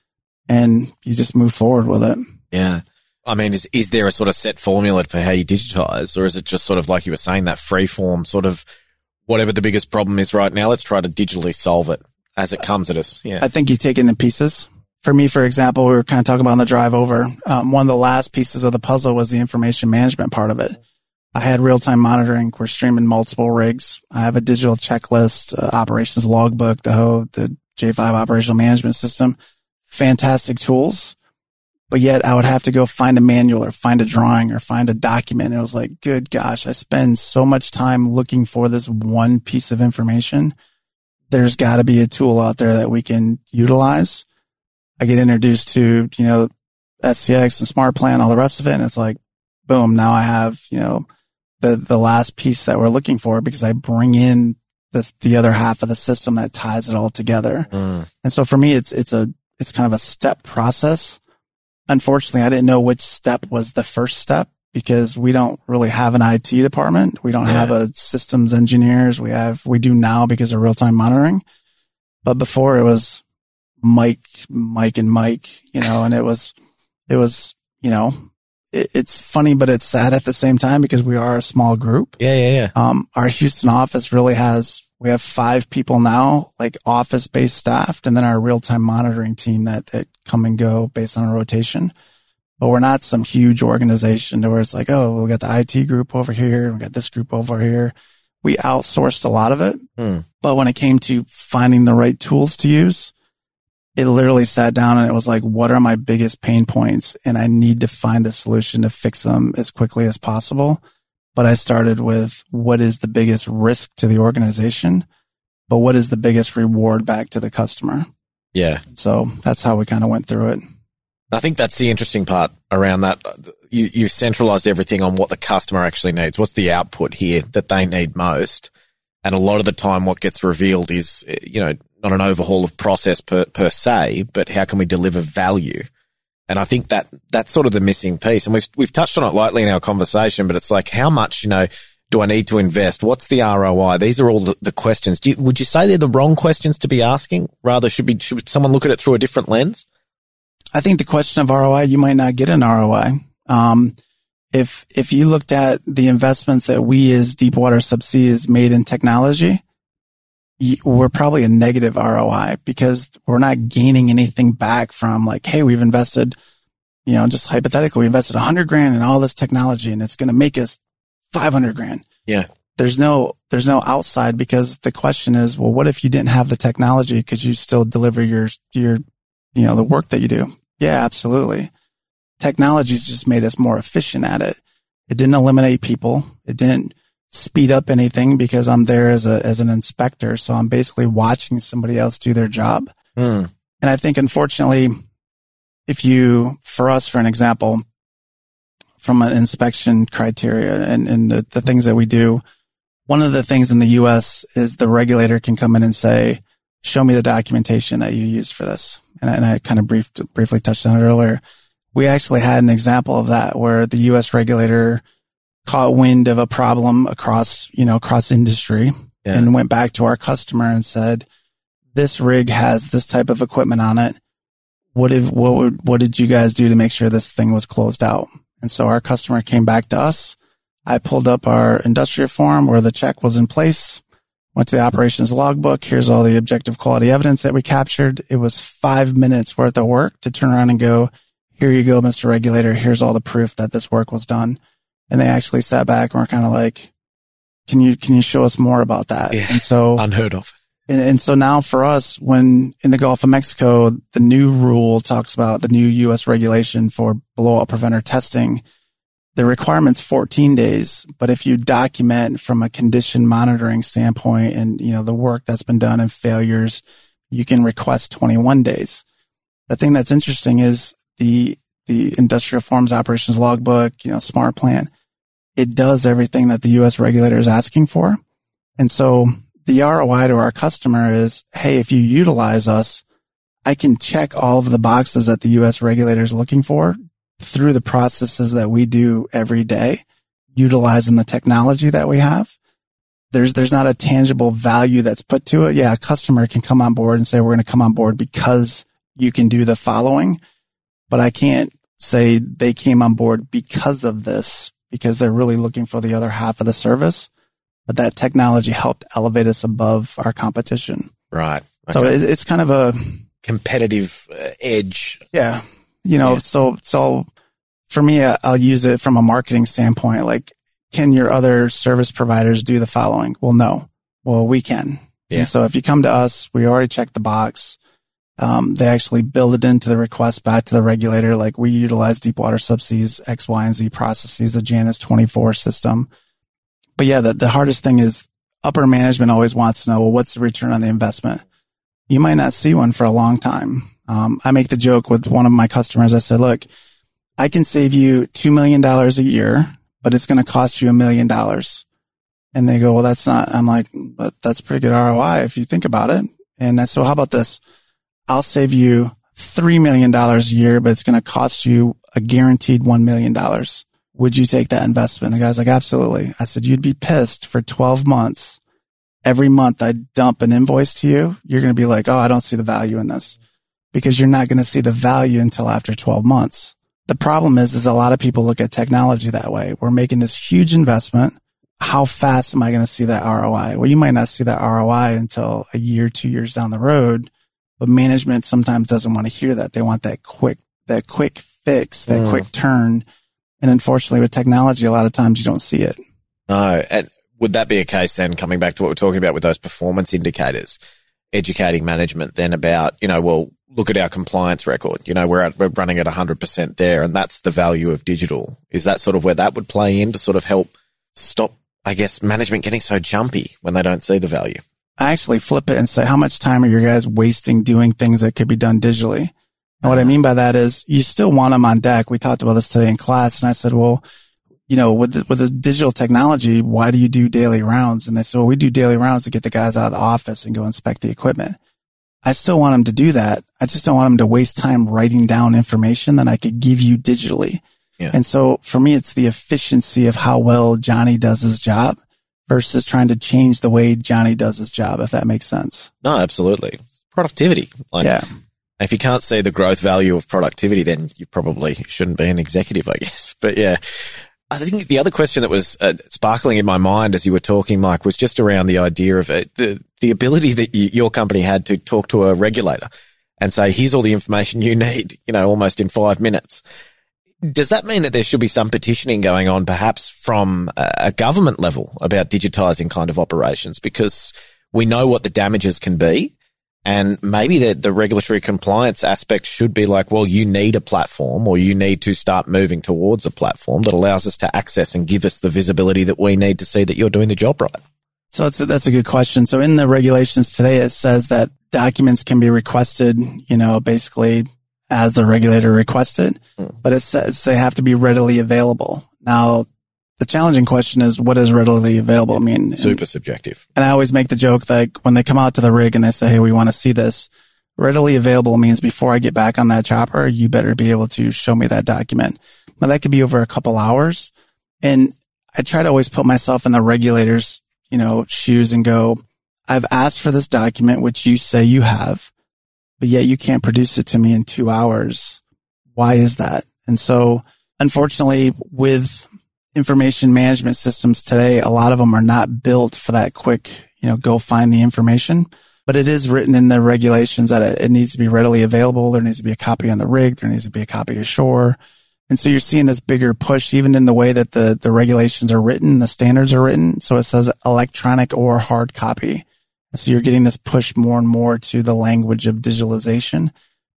and you just move forward with it. Yeah. I mean, is, is there a sort of set formula for how you digitize or is it just sort of like you were saying, that free form sort of whatever the biggest problem is right now, let's try to digitally solve it as it comes at us. Yeah. I think you take it in pieces. For me, for example, we were kind of talking about on the drive over. Um, one of the last pieces of the puzzle was the information management part of it. I had real time monitoring. We're streaming multiple rigs. I have a digital checklist, uh, operations logbook, the whole, the J5 operational management system. Fantastic tools but yet I would have to go find a manual or find a drawing or find a document. And it was like, good gosh, I spend so much time looking for this one piece of information. There's got to be a tool out there that we can utilize. I get introduced to, you know, SCX and SmartPlant, all the rest of it. And it's like, boom, now I have, you know, the, the last piece that we're looking for because I bring in this, the other half of the system that ties it all together. Mm. And so for me, it's, it's a, it's kind of a step process unfortunately, I didn't know which step was the first step because we don't really have an IT department. We don't yeah. have a systems engineers. We have, we do now because of real time monitoring. But before it was Mike, Mike and Mike, you know, and it was, it was, you know, it, it's funny, but it's sad at the same time because we are a small group. Yeah. Yeah. Yeah. Um, our Houston office really has we have five people now, like office based staffed, and then our real time monitoring team that, that come and go based on a rotation. But we're not some huge organization to where it's like, oh, we got the IT group over here. We got this group over here. We outsourced a lot of it. Hmm. But when it came to finding the right tools to use, it literally sat down and it was like, what are my biggest pain points? And I need to find a solution to fix them as quickly as possible but I started with what is the biggest risk to the organization, but what is the biggest reward back to the customer? Yeah. So that's how we kind of went through it. I think that's the interesting part around that. You, you centralized everything on what the customer actually needs. What's the output here that they need most? And a lot of the time, what gets revealed is, you know, not an overhaul of process per, per se, but how can we deliver value? And I think that that's sort of the missing piece. And we've, we've touched on it lightly in our conversation, but it's like, how much, you know, do I need to invest? What's the ROI? These are all the, the questions. You, would you say they're the wrong questions to be asking? Rather, should be, should someone look at it through a different lens? I think the question of ROI, you might not get an ROI. Um, if, if you looked at the investments that we as Deepwater Subsea has made in technology, we're probably a negative ROI because we're not gaining anything back from like, Hey, we've invested, you know, just hypothetically, we invested a hundred grand in all this technology and it's going to make us 500 grand. Yeah. There's no, there's no outside because the question is, well, what if you didn't have the technology? Could you still deliver your, your, you know, the work that you do? Yeah, absolutely. Technology's just made us more efficient at it. It didn't eliminate people. It didn't, speed up anything because I'm there as a as an inspector. So I'm basically watching somebody else do their job. Mm. And I think unfortunately, if you, for us, for an example, from an inspection criteria and, and the, the things that we do, one of the things in the US is the regulator can come in and say, show me the documentation that you used for this. And I, and I kind of briefed, briefly touched on it earlier. We actually had an example of that where the US regulator caught wind of a problem across, you know, across industry yeah. and went back to our customer and said, this rig has this type of equipment on it. What if, what would, what did you guys do to make sure this thing was closed out? And so our customer came back to us. I pulled up our industrial form where the check was in place, went to the operations logbook. Here's all the objective quality evidence that we captured. It was five minutes worth of work to turn around and go, here you go, Mr. Regulator. Here's all the proof that this work was done. And they actually sat back and were kind of like, can you, can you show us more about that? Yeah. And so Unheard of. and, and so now for us, when in the Gulf of Mexico, the new rule talks about the new U.S. regulation for blowout preventer testing. The requirement's 14 days, but if you document from a condition monitoring standpoint and, you know, the work that's been done and failures, you can request 21 days. The thing that's interesting is the, the industrial forms operations logbook, you know, SmartPlant. It does everything that the U.S. regulator is asking for. And so the ROI to our customer is, Hey, if you utilize us, I can check all of the boxes that the U.S. regulator is looking for through the processes that we do every day, utilizing the technology that we have. There's, there's not a tangible value that's put to it. Yeah. A customer can come on board and say, we're going to come on board because you can do the following, but I can't say they came on board because of this, because they're really looking for the other half of the service. But that technology helped elevate us above our competition. Right. So Okay. it's, kind of a, competitive uh, edge. yeah, you know, Yeah. so, so for me, I'll use it from a marketing standpoint. Like, can your other service providers do the following? Well, no. Well, we can. Yeah. And so if you come to us, we already checked the box. Um, they actually build it into the request back to the regulator. Like we utilize Deepwater Subsea's X, Y, and Z processes, the Janus 24 system. But yeah, the, the hardest thing is upper management always wants to know, well, what's the return on the investment? You might not see one for a long time. Um, I make the joke with one of my customers. I said, look, I can save you $2 million a year, but it's going to cost you a million dollars. And they go, well, that's not, I'm like, but that's pretty good ROI if you think about it. And I well, how about this? I'll save you $3 million a year, but it's going to cost you a guaranteed $1 million. Would you take that investment? The guy's like, absolutely. I said, you'd be pissed for 12 months. Every month I dump an invoice to you. You're going to be like, Oh, I don't see the value in this because you're not going to see the value until after 12 months. The problem is, is a lot of people look at technology that way. We're making this huge investment. How fast am I going to see that ROI? Well, you might not see that ROI until a year, two years down the road, but management sometimes doesn't want to hear that. They want that quick, that quick fix, that Mm. quick turn. And unfortunately with technology, a lot of times you don't see it. No. And would that be a case then coming back to what we're talking about with those performance indicators, educating management then about, you know, well, look at our compliance record. You know, we're at, we're running at hundred percent there and that's the value of digital. Is that sort of where that would play in to sort of help stop, I guess, management getting so jumpy when they don't see the value? I actually flip it and say, how much time are you guys wasting doing things that could be done digitally? And what I uh-huh. mean by that is you still want them on deck. We talked about this today in class and I said, well, you know, with the, with this digital technology, why do you do daily rounds? And they said, well, we do daily rounds to get the guys out of the office and go inspect the equipment. I still want them to do that. I just don't want them to waste time writing down information that I could give you digitally. Yeah. And so for me, it's the efficiency of how well Johnny does his job versus trying to change the way Johnny does his job, if that makes sense. No, absolutely. Productivity. Like, yeah. if you can't see the growth value of productivity, then you probably shouldn't be an executive, I guess. But yeah, I think the other question that was uh, sparkling in my mind as you were talking, Mike, was just around the idea of it, the the ability that your company had to talk to a regulator and say, "Here's all the information you need," you know, almost in five minutes. Does that mean that there should be some petitioning going on, perhaps from a government level, about digitizing kind of operations? Because we know what the damages can be. And maybe the, the regulatory compliance aspect should be like, well, you need a platform or you need to start moving towards a platform that allows us to access and give us the visibility that we need to see that you're doing the job right. So a, that's a good question. So in the regulations today, it says that documents can be requested, you know, basically as the regulator requested, Hmm. but it says they have to be readily available. Now, the challenging question is what is readily available? I mean, and- Super subjective. and I always make the joke that when they come out to the rig and they say, Hey, we want to see this readily available means before I get back on that chopper, you better be able to show me that document. Now that could be over a couple hours. And I try to always put myself in the regulators, you know, shoes and go, I've asked for this document, which you say you have, but yet you can't produce it to me in two hours. Why is that? And so unfortunately with information management systems today, a lot of them are not built for that quick, you know, go find the information. But it is written in the regulations that it, needs to be readily available. There needs to be a copy on the rig. There needs to be a copy ashore. And so you're seeing this bigger push, even in the way that the, the regulations are written, the standards are written. So it says electronic or hard copy. So you're getting this push more and more to the language of digitalization,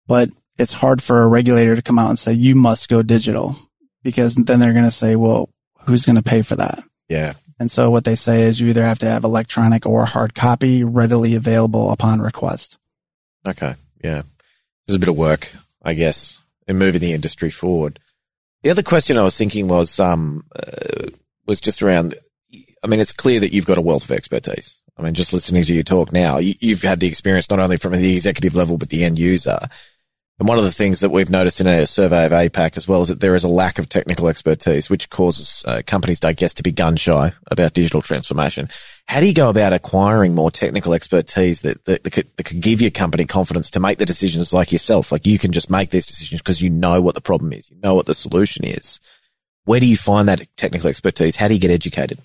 but it's hard for a regulator to come out and say, you must go digital because then they're going to say, well, who's going to pay for that? Yeah. And so what they say is you either have to have electronic or hard copy readily available upon request. Okay. Yeah. There's a bit of work, I guess, in moving the industry forward. The other question I was thinking was, um, uh, was just around, I mean, it's clear that you've got a wealth of expertise. I mean, just listening to you talk now, you, you've had the experience not only from the executive level, but the end user. And one of the things that we've noticed in a survey of APAC as well is that there is a lack of technical expertise, which causes uh, companies, I guess, to be gun shy about digital transformation. How do you go about acquiring more technical expertise that, that, that, could, that could give your company confidence to make the decisions like yourself? Like you can just make these decisions because you know what the problem is. You know what the solution is. Where do you find that technical expertise? How do you get educated?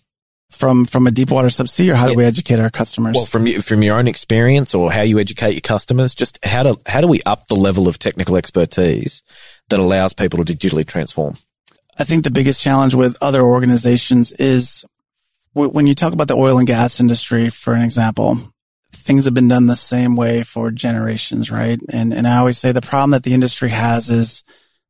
From from a Deepwater Subsea or how do we educate our customers? Well from from your own experience or how you educate your customers just how do how do we up the level of technical expertise that allows people to digitally transform? I think the biggest challenge with other organizations is when you talk about the oil and gas industry for an example things have been done the same way for generations right? And and i always say the problem that the industry has is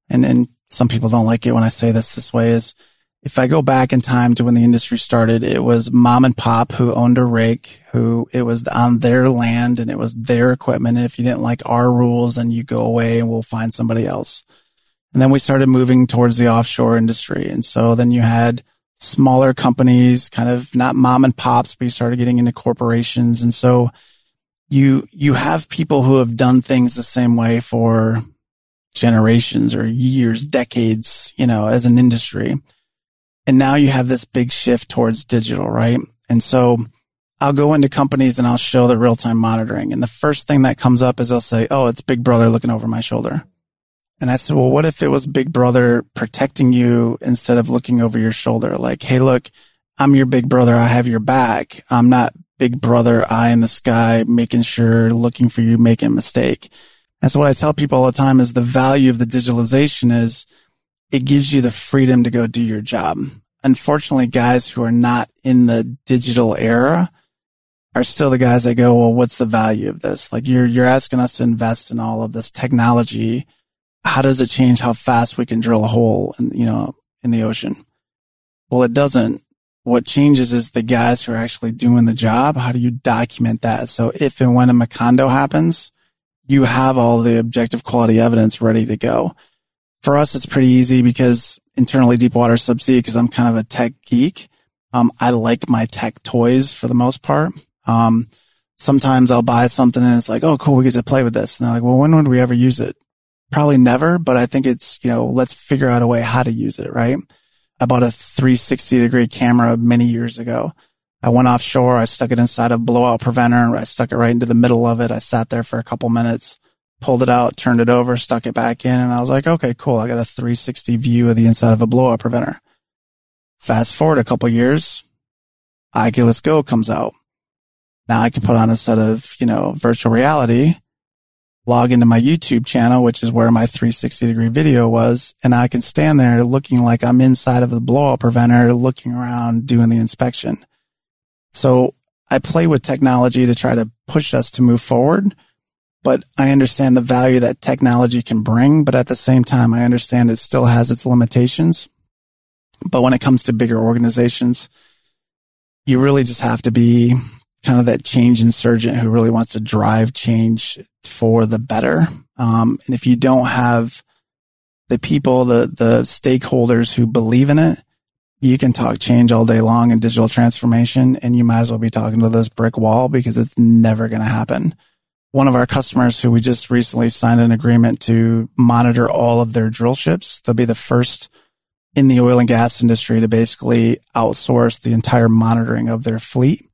and and some people don't like it when i say this this way is if I go back in time to when the industry started, it was mom and pop who owned a rig, who it was on their land and it was their equipment. If you didn't like our rules, then you go away and we'll find somebody else. And then we started moving towards the offshore industry. And so then you had smaller companies, kind of not mom and pops, but you started getting into corporations. And so you, you have people who have done things the same way for generations or years, decades, you know, as an industry. And now you have this big shift towards digital, right? And so I'll go into companies and I'll show the real time monitoring. And the first thing that comes up is they'll say, Oh, it's big brother looking over my shoulder. And I said, well, what if it was big brother protecting you instead of looking over your shoulder? Like, Hey, look, I'm your big brother. I have your back. I'm not big brother eye in the sky, making sure looking for you making a mistake. And so what I tell people all the time is the value of the digitalization is it gives you the freedom to go do your job. Unfortunately, guys who are not in the digital era are still the guys that go, well, what's the value of this? Like you're, you're asking us to invest in all of this technology. How does it change how fast we can drill a hole in, you know, in the ocean? Well, it doesn't. What changes is the guys who are actually doing the job. How do you document that? So if and when a Macondo happens, you have all the objective quality evidence ready to go for us, it's pretty easy because internally Deepwater Subsea, because I'm kind of a tech geek. Um, I like my tech toys for the most part. Um, sometimes I'll buy something and it's like, oh, cool, we get to play with this. And they're like, well, when would we ever use it? Probably never, but I think it's, you know, let's figure out a way how to use it, right? I bought a 360 degree camera many years ago. I went offshore. I stuck it inside a blowout preventer. I stuck it right into the middle of it. I sat there for a couple minutes pulled it out, turned it over, stuck it back in, and I was like, okay, cool. I got a 360 view of the inside of a blowout preventer. Fast forward a couple years, Oculus Go comes out. Now I can put on a set of, you know, virtual reality, log into my YouTube channel, which is where my 360 degree video was. And I can stand there looking like I'm inside of the blowout preventer, looking around, doing the inspection. So I play with technology to try to push us to move forward but I understand the value that technology can bring. But at the same time, I understand it still has its limitations. But when it comes to bigger organizations, you really just have to be kind of that change insurgent who really wants to drive change for the better. Um, and if you don't have the people, the, the stakeholders who believe in it, you can talk change all day long and digital transformation and you might as well be talking to this brick wall because it's never going to happen one of our customers who we just recently signed an agreement to monitor all of their drill ships. They'll be the first in the oil and gas industry to basically outsource the entire monitoring of their fleet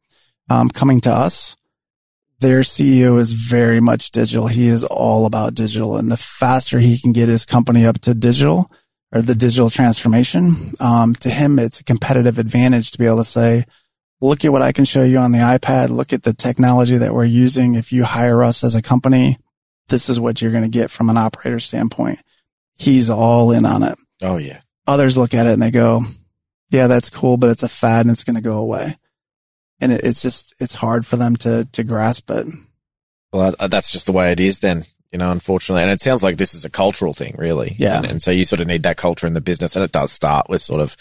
um, coming to us. Their CEO is very much digital. He is all about digital. And the faster he can get his company up to digital or the digital transformation, um, to him, it's a competitive advantage to be able to say, look at what I can show you on the iPad. Look at the technology that we're using. If you hire us as a company, this is what you're going to get from an operator standpoint. He's all in on it. Oh yeah. Others look at it and they go, yeah, that's cool, but it's a fad and it's going to go away. And it, it's just, it's hard for them to, to grasp it. Well, uh, that's just the way it is then, you know, unfortunately. And it sounds like this is a cultural thing, really. Yeah. And, and so you sort of need that culture in the business. And it does start with sort of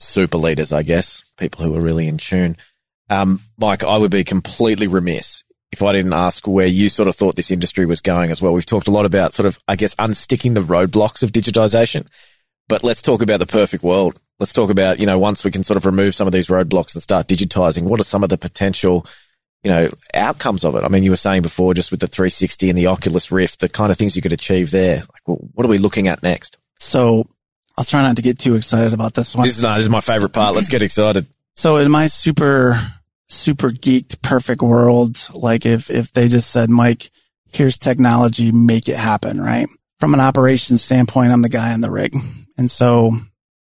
super leaders, I guess, people who are really in tune. Um, Mike, I would be completely remiss if I didn't ask where you sort of thought this industry was going as well. We've talked a lot about sort of, I guess, unsticking the roadblocks of digitization, but let's talk about the perfect world. Let's talk about, you know, once we can sort of remove some of these roadblocks and start digitizing, what are some of the potential, you know, outcomes of it? I mean, you were saying before just with the 360 and the Oculus Rift, the kind of things you could achieve there. Like, well, what are we looking at next? So I'll try not to get too excited about this one. This is, no, this is my favorite part. Let's get excited. So in my super, super geeked perfect world, like if, if they just said, Mike, here's technology, make it happen, right? From an operations standpoint, I'm the guy on the rig. And so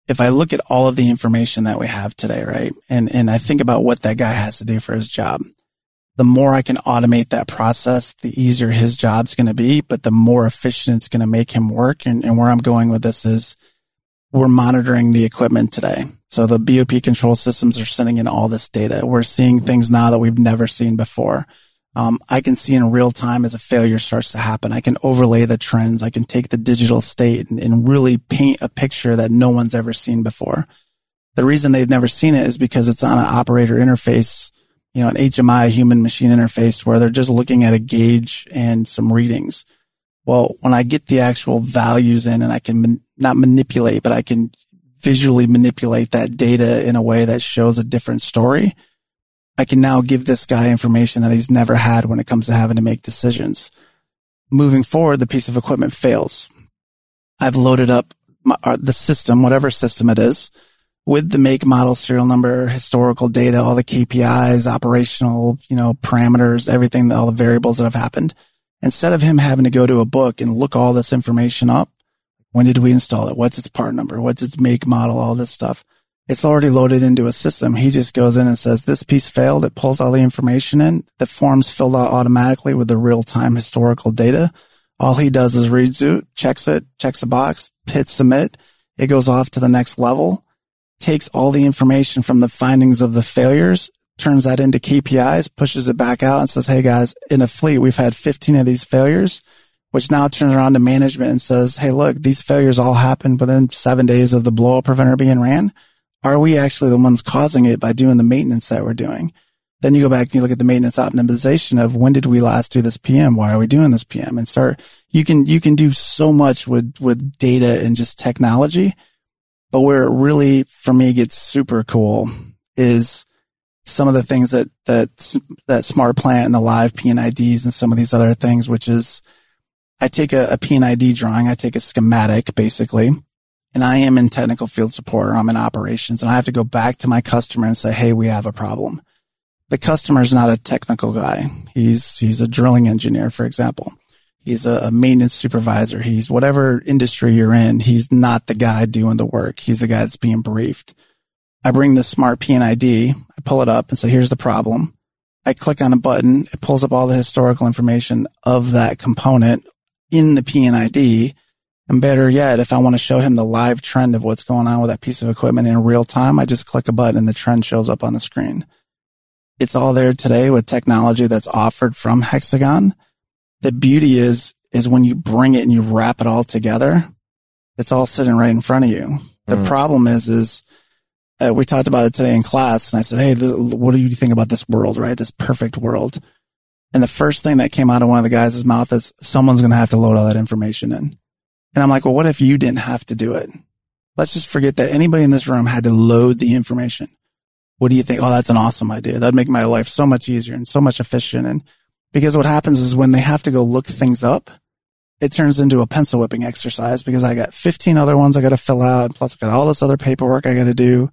if I look at all of the information that we have today, right? And, and I think about what that guy has to do for his job, the more I can automate that process, the easier his job's going to be, but the more efficient it's going to make him work. And, and where I'm going with this is we're monitoring the equipment today. So the BOP control systems are sending in all this data. We're seeing things now that we've never seen before. Um, I can see in real time as a failure starts to happen. I can overlay the trends. I can take the digital state and, and really paint a picture that no one's ever seen before. The reason they've never seen it is because it's on an operator interface, you know, an HMI human machine interface where they're just looking at a gauge and some readings. Well, when I get the actual values in and I can man- not manipulate, but I can visually manipulate that data in a way that shows a different story, I can now give this guy information that he's never had when it comes to having to make decisions. Moving forward, the piece of equipment fails. I've loaded up my, uh, the system, whatever system it is, with the make, model, serial number, historical data, all the KPIs, operational, you know, parameters, everything, all the variables that have happened. Instead of him having to go to a book and look all this information up, when did we install it? What's its part number? What's its make, model, all this stuff it's already loaded into a system. He just goes in and says, this piece failed. It pulls all the information in. The form's filled out automatically with the real time historical data. All he does is reads it, checks it, checks a box, hits submit. It goes off to the next level, takes all the information from the findings of the failures, turns that into KPIs, pushes it back out and says, Hey guys, in a fleet, we've had 15 of these failures, which now turns around to management and says, Hey, look, these failures all happened within seven days of the blowout preventer being ran are we actually the ones causing it by doing the maintenance that we're doing? Then you go back and you look at the maintenance optimization of when did we last do this PM? Why are we doing this PM? And start, you can, you can do so much with, with data and just technology. But where it really, for me, gets super cool is some of the things that, that, that SmartPlant and the live P&IDs and some of these other things, which is I take a, a P&ID drawing. I take a schematic basically and I am in technical field support or I'm in operations and I have to go back to my customer and say, Hey, we have a problem. The customer is not a technical guy. He's, he's a drilling engineer, for example. He's a, a maintenance supervisor. He's whatever industry you're in. He's not the guy doing the work. He's the guy that's being briefed. I bring the smart P&ID. I pull it up and say, here's the problem. I click on a button. It pulls up all the historical information of that component in the P&ID and better yet, if I want to show him the live trend of what's going on with that piece of equipment in real time, I just click a button and the trend shows up on the screen. It's all there today with technology that's offered from Hexagon. The beauty is, is when you bring it and you wrap it all together, it's all sitting right in front of you. The mm. problem is, is uh, we talked about it today in class and I said, Hey, the, what do you think about this world, right? This perfect world. And the first thing that came out of one of the guys' mouth is someone's going to have to load all that information in. And I'm like, well, what if you didn't have to do it? Let's just forget that anybody in this room had to load the information. What do you think? Oh, that's an awesome idea. That'd make my life so much easier and so much efficient. And because what happens is when they have to go look things up, it turns into a pencil whipping exercise because I got 15 other ones I got to fill out. Plus I got all this other paperwork I got to do.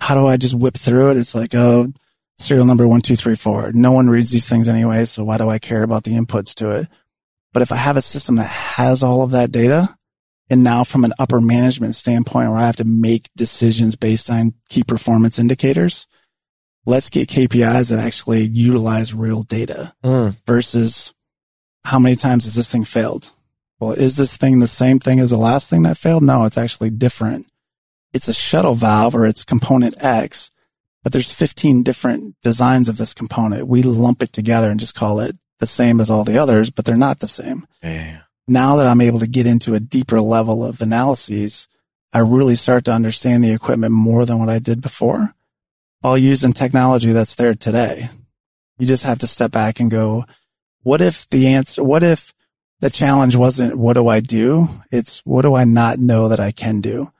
How do I just whip through it? It's like, oh, serial number one, two, three, four. No one reads these things anyway. So why do I care about the inputs to it? But if I have a system that has all of that data, and now from an upper management standpoint where I have to make decisions based on key performance indicators, let's get KPIs that actually utilize real data mm. versus how many times has this thing failed? Well, is this thing the same thing as the last thing that failed? No, it's actually different. It's a shuttle valve or it's component X, but there's 15 different designs of this component. We lump it together and just call it the same as all the others, but they're not the same. Yeah. Now that I'm able to get into a deeper level of analyses, I really start to understand the equipment more than what I did before. All using technology that's there today. You just have to step back and go, what if the answer, what if the challenge wasn't what do I do? It's what do I not know that I can do?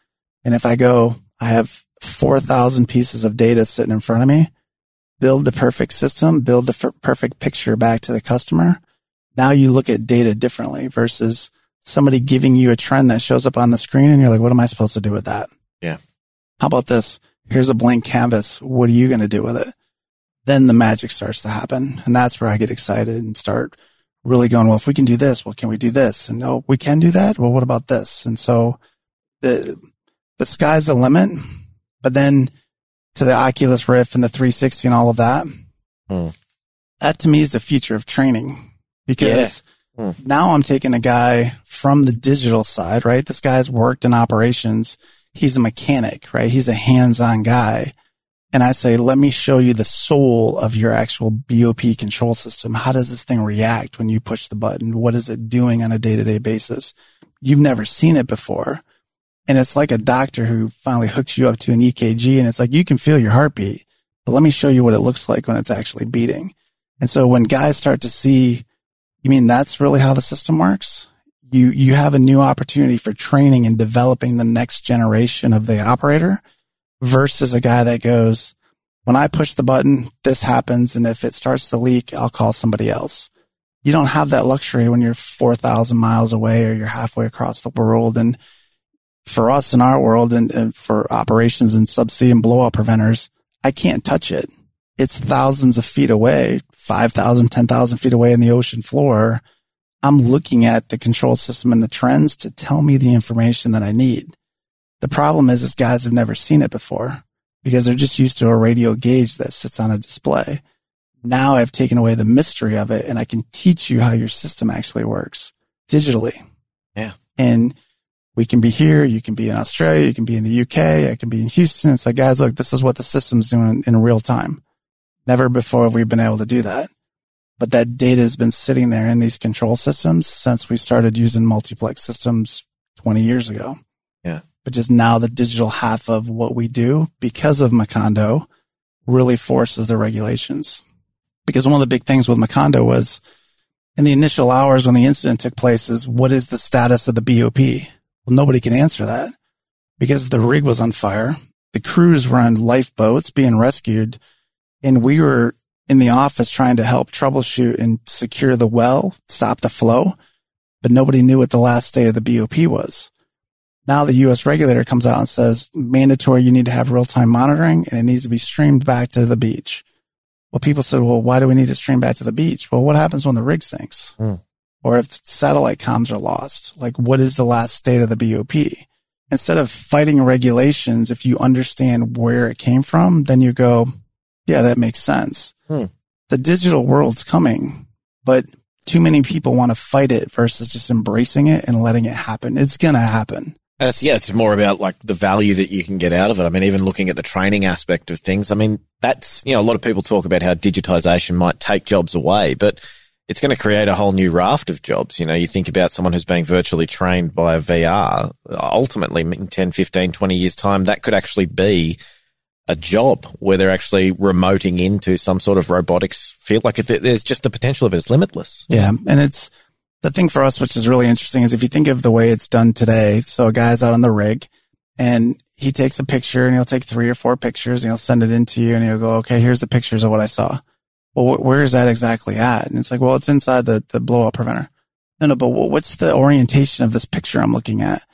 And if I go, I have 4,000 pieces of data sitting in front of me, build the perfect system, build the f- perfect picture back to the customer. Now you look at data differently versus somebody giving you a trend that shows up on the screen and you're like, what am I supposed to do with that? Yeah. How about this? Here's a blank canvas. What are you going to do with it? Then the magic starts to happen. And that's where I get excited and start really going, well, if we can do this, well, can we do this? And no, we can do that. Well, what about this? And so the, the sky's the limit, but then to the Oculus Rift and the 360 and all of that, Hmm. that to me is the future of training because Yeah. Hmm. now I'm taking a guy from the digital side, right? This guy's worked in operations. He's a mechanic, right? He's a hands-on guy. And I say, let me show you the soul of your actual BOP control system. How does this thing react when you push the button? What is it doing on a day to day basis? You've never seen it before. And it's like a doctor who finally hooks you up to an EKG and it's like, you can feel your heartbeat, but let me show you what it looks like when it's actually beating. And so when guys start to see, you mean that's really how the system works? You, you have a new opportunity for training and developing the next generation of the operator versus a guy that goes, when I push the button, this happens. And if it starts to leak, I'll call somebody else. You don't have that luxury when you're 4,000 miles away or you're halfway across the world. And for us in our world and, and for operations and subsea and blowout preventers, I can't touch it. It's thousands of feet away, 5,000, 10,000 feet away in the ocean floor. I'm looking at the control system and the trends to tell me the information that I need. The problem is, is guys have never seen it before because they're just used to a radio gauge that sits on a display. Now I've taken away the mystery of it and I can teach you how your system actually works digitally. Yeah. And we can be here. You can be in Australia. You can be in the UK. I can be in Houston. It's like, guys, look, this is what the system's doing in real time. Never before have we been able to do that. But that data has been sitting there in these control systems since we started using multiplex systems 20 years ago. But just now the digital half of what we do because of Macondo really forces the regulations. Because one of the big things with Macondo was in the initial hours when the incident took place is what is the status of the BOP? Well, nobody can answer that because the rig was on fire. The crews were on lifeboats being rescued and we were in the office trying to help troubleshoot and secure the well, stop the flow, but nobody knew what the last day of the BOP was. Now the U.S. regulator comes out and says mandatory, you need to have real time monitoring and it needs to be streamed back to the beach. Well, people said, well, why do we need to stream back to the beach? Well, what happens when the rig sinks? Hmm. Or if satellite comms are lost? Like, what is the last state of the BOP? Instead of fighting regulations, if you understand where it came from, then you go, yeah, that makes sense. Hmm. The digital world's coming, but too many people want to fight it versus just embracing it and letting it happen. It's going to happen. It's, yeah, it's more about like the value that you can get out of it. I mean, even looking at the training aspect of things, I mean, that's, you know, a lot of people talk about how digitization might take jobs away, but it's going to create a whole new raft of jobs. You know, you think about someone who's being virtually trained by a VR, ultimately in 10, 15, 20 years time, that could actually be a job where they're actually remoting into some sort of robotics field. Like there's just the potential of it is limitless. Yeah. And it's the thing for us, which is really interesting is if you think of the way it's done today. So a guy's out on the rig and he takes a picture and he'll take three or four pictures and he'll send it in to you and he'll go, okay, here's the pictures of what I saw. Well, wh- where is that exactly at? And it's like, well, it's inside the, the blowout preventer. No, no, but what's the orientation of this picture I'm looking at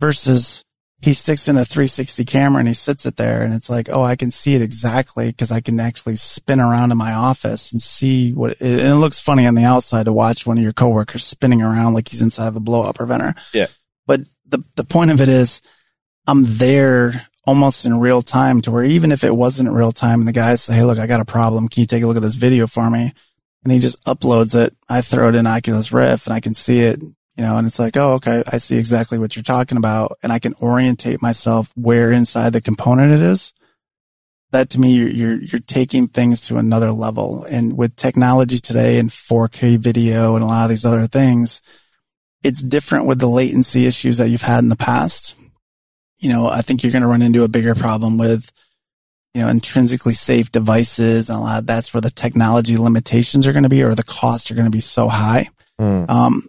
versus he sticks in a 360 camera and he sits it there and it's like, oh, I can see it exactly because I can actually spin around in my office and see what it, and it looks funny on the outside to watch one of your coworkers spinning around like he's inside of a blowout preventer. Yeah. But the, the point of it is I'm there almost in real time to where even if it wasn't real time and the guys say, Hey, look, I got a problem. Can you take a look at this video for me? And he just uploads it. I throw it in Oculus Rift and I can see it you know, and it's like, oh, okay, I see exactly what you're talking about. And I can orientate myself where inside the component it is. That to me, you're, you're, you're taking things to another level. And with technology today and 4K video and a lot of these other things, it's different with the latency issues that you've had in the past. You know, I think you're going to run into a bigger problem with, you know, intrinsically safe devices and a lot of that's where the technology limitations are going to be or the costs are going to be so high. Mm. Um,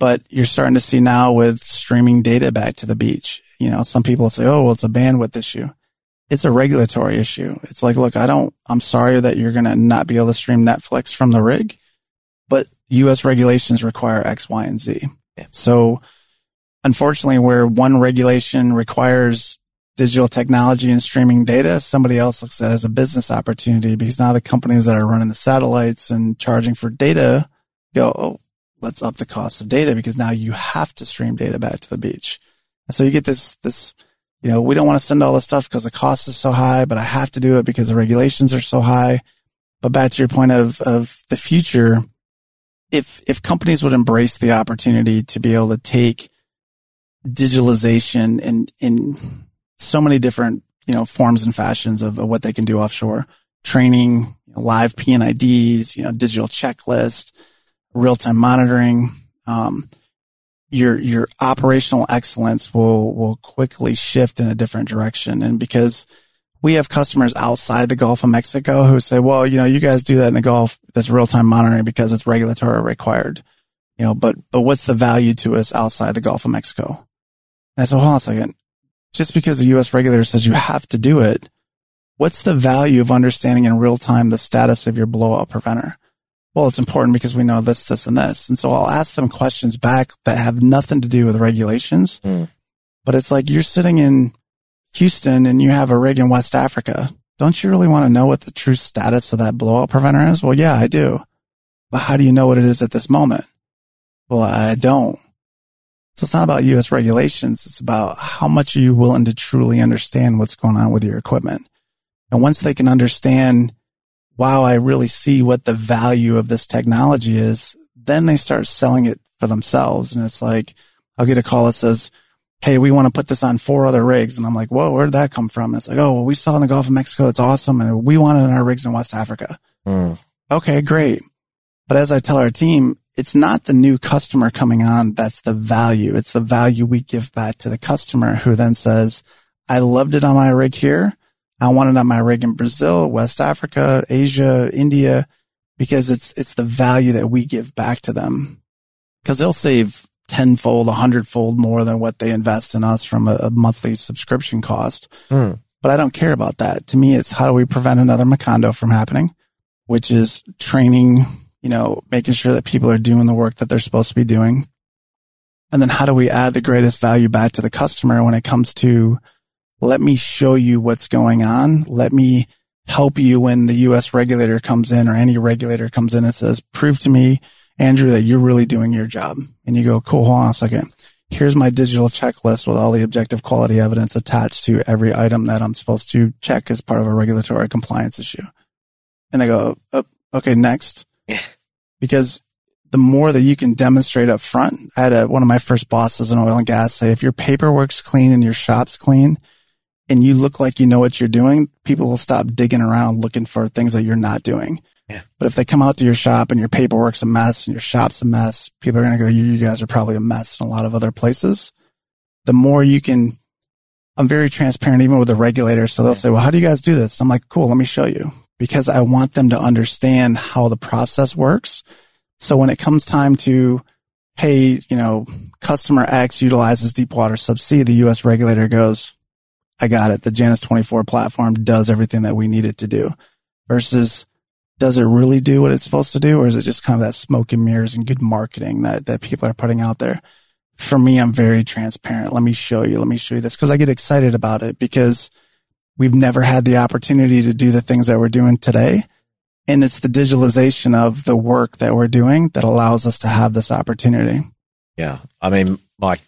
but you're starting to see now with streaming data back to the beach. You know, some people say, oh, well, it's a bandwidth issue. It's a regulatory issue. It's like, look, I don't, I'm sorry that you're going to not be able to stream Netflix from the rig, but US regulations require X, Y, and Z. Yeah. So unfortunately, where one regulation requires digital technology and streaming data, somebody else looks at it as a business opportunity because now the companies that are running the satellites and charging for data go, oh, let's up the cost of data because now you have to stream data back to the beach. And so you get this, this, you know, we don't want to send all this stuff because the cost is so high, but I have to do it because the regulations are so high. But back to your point of, of the future, if, if companies would embrace the opportunity to be able to take digitalization in, in so many different, you know, forms and fashions of, of what they can do offshore, training, you know, live P&IDs, you know, digital checklist, real time monitoring. Um, your your operational excellence will will quickly shift in a different direction. And because we have customers outside the Gulf of Mexico who say, "Well, you know, you guys do that in the Gulf, that's real time monitoring because it's regulatory required." You know, but but what's the value to us outside the Gulf of Mexico? And I said, hold on a second. Just because the U.S. regulator says you have to do it, what's the value of understanding in real time the status of your blowout preventer? Well, it's important because we know this, this, and this. And so I'll ask them questions back that have nothing to do with regulations. Mm. But it's like you're sitting in Houston and you have a rig in West Africa. Don't you really want to know what the true status of that blowout preventer is? Well, yeah, I do. But how do you know what it is at this moment? Well, I don't. So it's not about U.S. regulations. It's about how much are you willing to truly understand what's going on with your equipment. And once they can understand wow, I really see what the value of this technology is, then they start selling it for themselves. And it's like, I'll get a call that says, Hey, we want to put this on four other rigs. And I'm like, whoa, where did that come from? And it's like, oh, well, we saw in the Gulf of Mexico. It's awesome. And we want it in our rigs in West Africa. Mm. Okay, great. But as I tell our team, it's not the new customer coming on. That's the value. It's the value we give back to the customer who then says, I loved it on my rig here. I want it on my rig in Brazil, West Africa, Asia, India, because it's, it's the value that we give back to them. Cause they'll save tenfold, a hundredfold more than what they invest in us from a, a monthly subscription cost. Mm. But I don't care about that. To me, it's how do we prevent another Macondo from happening, which is training, you know, making sure that people are doing the work that they're supposed to be doing. And then how do we add the greatest value back to the customer when it comes to let me show you what's going on. Let me help you when the US regulator comes in or any regulator comes in and says, prove to me, Andrew, that you're really doing your job. And you go, cool, hold on a second. Here's my digital checklist with all the objective quality evidence attached to every item that I'm supposed to check as part of a regulatory compliance issue. And they go, oh, okay, next. because the more that you can demonstrate up front, I had a, one of my first bosses in oil and gas say, if your paperwork's clean and your shop's clean, and you look like you know what you're doing, people will stop digging around looking for things that you're not doing. Yeah. But if they come out to your shop and your paperwork's a mess and your shop's a mess, people are going to go, you, you guys are probably a mess in a lot of other places. The more you can, I'm very transparent even with the regulators. So they'll yeah. say, well, how do you guys do this? I'm like, cool, let me show you because I want them to understand how the process works. So when it comes time to, Hey, you know, customer X utilizes Deepwater Subsea, the U.S. regulator goes, I got it. The Janus 24 platform does everything that we need it to do versus does it really do what it's supposed to do? Or is it just kind of that smoke and mirrors and good marketing that, that people are putting out there? For me, I'm very transparent. Let me show you. Let me show you this because I get excited about it because we've never had the opportunity to do the things that we're doing today. And it's the digitalization of the work that we're doing that allows us to have this opportunity. Yeah. I mean, Mike,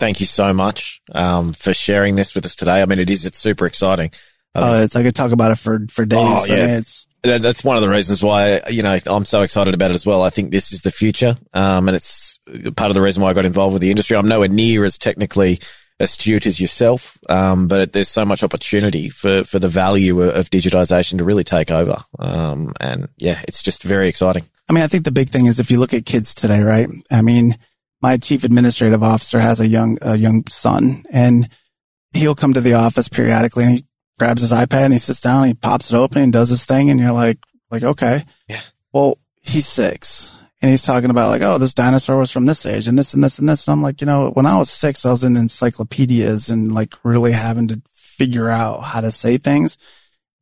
thank you so much um, for sharing this with us today. I mean, it is it's super exciting. Uh, it's I could talk about it for for days. Oh, yeah. I mean, it's that's one of the reasons why you know I'm so excited about it as well. I think this is the future, um, and it's part of the reason why I got involved with the industry. I'm nowhere near as technically astute as yourself, um, but there's so much opportunity for, for the value of, of digitization to really take over. Um, and yeah, it's just very exciting. I mean, I think the big thing is if you look at kids today, right? I mean, my chief administrative officer has a young, a young son and he'll come to the office periodically and he grabs his iPad and he sits down and he pops it open and does his thing. And you're like, like, okay. Yeah. Well, he's six and he's talking about like, oh, this dinosaur was from this age and this and this and this. And I'm like, you know, when I was six, I was in encyclopedias and like really having to figure out how to say things.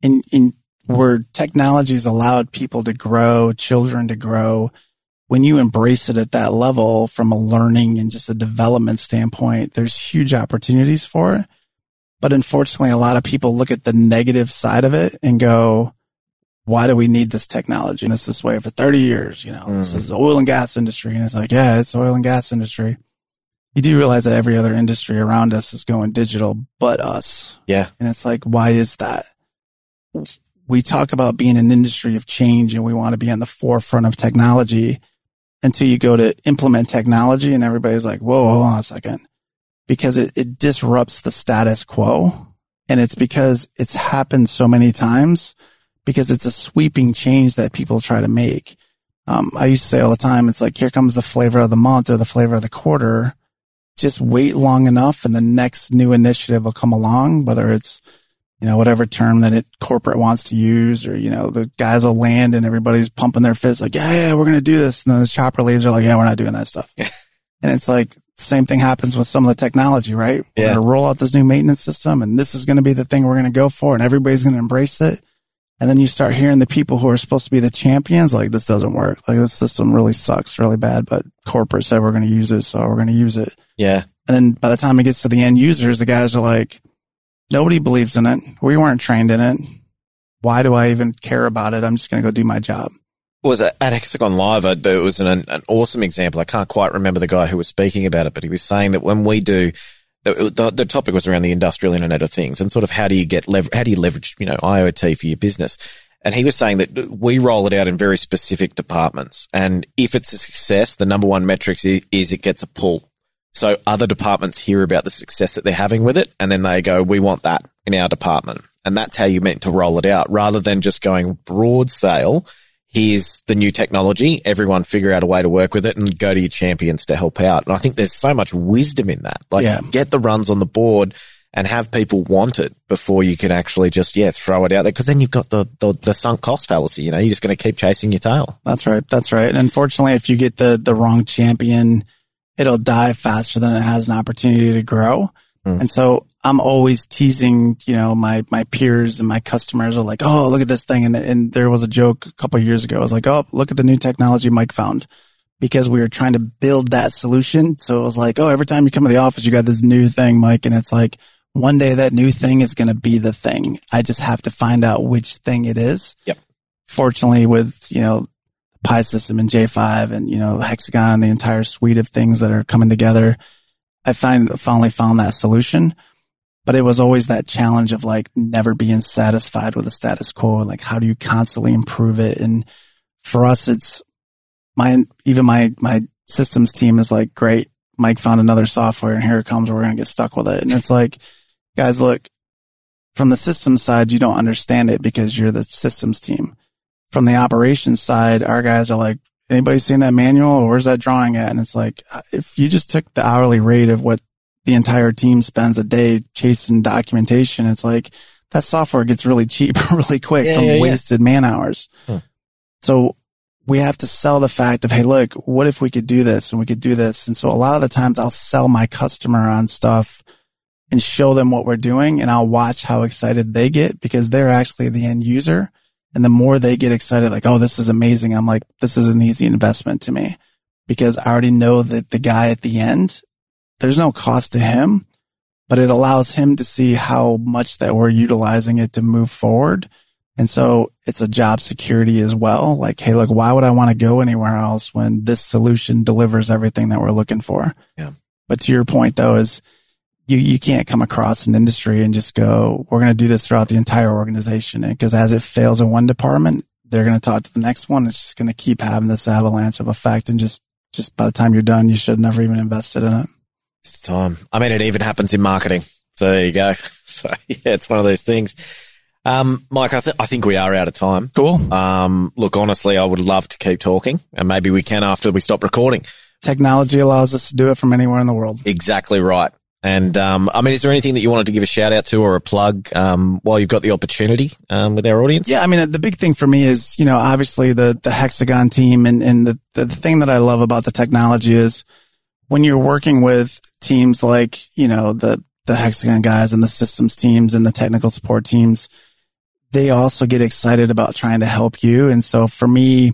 And, in where technology's allowed people to grow, children to grow, when you embrace it at that level from a learning and just a development standpoint, there's huge opportunities for it. But unfortunately, a lot of people look at the negative side of it and go, why do we need this technology? And it's this way for 30 years, you know, mm. this is the oil and gas industry. And it's like, yeah, it's oil and gas industry. You do realize that every other industry around us is going digital, but us. Yeah. And it's like, why is that? We talk about being an industry of change and we want to be on the forefront of technology until you go to implement technology and everybody's like, whoa, hold on a second. Because it, it disrupts the status quo. And it's because it's happened so many times because it's a sweeping change that people try to make. Um, I used to say all the time, it's like, here comes the flavor of the month or the flavor of the quarter. Just wait long enough and the next new initiative will come along, whether it's, you know, whatever term that it corporate wants to use or, you know, the guys will land and everybody's pumping their fists like, yeah, yeah, we're going to do this. And then the chopper leaves are like, yeah, we're not doing that stuff. and it's like, same thing happens with some of the technology, right? We're yeah. going to roll out this new maintenance system and this is going to be the thing we're going to go for and everybody's going to embrace it. And then you start hearing the people who are supposed to be the champions, like this doesn't work. Like this system really sucks really bad, but corporate said we're going to use it. So we're going to use it. Yeah. And then by the time it gets to the end users, the guys are like, nobody believes in it. We weren't trained in it. Why do I even care about it? I'm just going to go do my job. Was at Hexagon Live, it was an, an awesome example. I can't quite remember the guy who was speaking about it, but he was saying that when we do the, the, the, topic was around the industrial internet of things and sort of how do you get lever- how do you leverage you know IoT for your business. And he was saying that we roll it out in very specific departments. And if it's a success, the number one metric is, is it gets a pull. So other departments hear about the success that they're having with it. And then they go, we want that in our department. And that's how you meant to roll it out rather than just going broad sale here's the new technology. Everyone figure out a way to work with it and go to your champions to help out. And I think there's so much wisdom in that. Like yeah. get the runs on the board and have people want it before you can actually just, yeah, throw it out there. Cause then you've got the, the, the sunk cost fallacy. You know, you're just going to keep chasing your tail. That's right. That's right. And unfortunately, if you get the, the wrong champion, it'll die faster than it has an opportunity to grow. Mm. And so I'm always teasing, you know, my, my peers and my customers are like, Oh, look at this thing. And, and there was a joke a couple years ago. I was like, Oh, look at the new technology Mike found because we were trying to build that solution. So it was like, Oh, every time you come to the office, you got this new thing, Mike. And it's like one day that new thing is going to be the thing. I just have to find out which thing it is. Yep. Fortunately with, you know, Pi system and J5 and, you know, Hexagon and the entire suite of things that are coming together, I find finally found that solution but it was always that challenge of like never being satisfied with the status quo. Like, how do you constantly improve it? And for us, it's my, even my, my systems team is like, great. Mike found another software and here it comes. We're going to get stuck with it. And it's like, guys, look, from the systems side, you don't understand it because you're the systems team. From the operations side, our guys are like, anybody seen that manual or where's that drawing at? And it's like, if you just took the hourly rate of what the entire team spends a day chasing documentation. It's like that software gets really cheap really quick yeah, from yeah, wasted yeah. man hours. Hmm. So we have to sell the fact of, Hey, look, what if we could do this and we could do this? And so a lot of the times I'll sell my customer on stuff and show them what we're doing and I'll watch how excited they get because they're actually the end user. And the more they get excited, like, Oh, this is amazing. I'm like, this is an easy investment to me because I already know that the guy at the end there's no cost to him, but it allows him to see how much that we're utilizing it to move forward. And so it's a job security as well. Like, Hey, look, why would I want to go anywhere else when this solution delivers everything that we're looking for? Yeah. But to your point though, is you, you can't come across an industry and just go, we're going to do this throughout the entire organization. And because as it fails in one department, they're going to talk to the next one. It's just going to keep having this avalanche of effect and just just by the time you're done, you should have never even invested in it. It's time. I mean, it even happens in marketing. So there you go. So yeah, it's one of those things. Um, Mike, I, th- I think we are out of time. Cool. Um, look, honestly, I would love to keep talking and maybe we can after we stop recording. Technology allows us to do it from anywhere in the world. Exactly right. And, um, I mean, is there anything that you wanted to give a shout out to or a plug, um, while you've got the opportunity, um, with our audience? Yeah. I mean, the big thing for me is, you know, obviously the, the Hexagon team and, and the, the thing that I love about the technology is when you're working with teams like, you know, the, the Hexagon guys and the systems teams and the technical support teams, they also get excited about trying to help you. And so for me,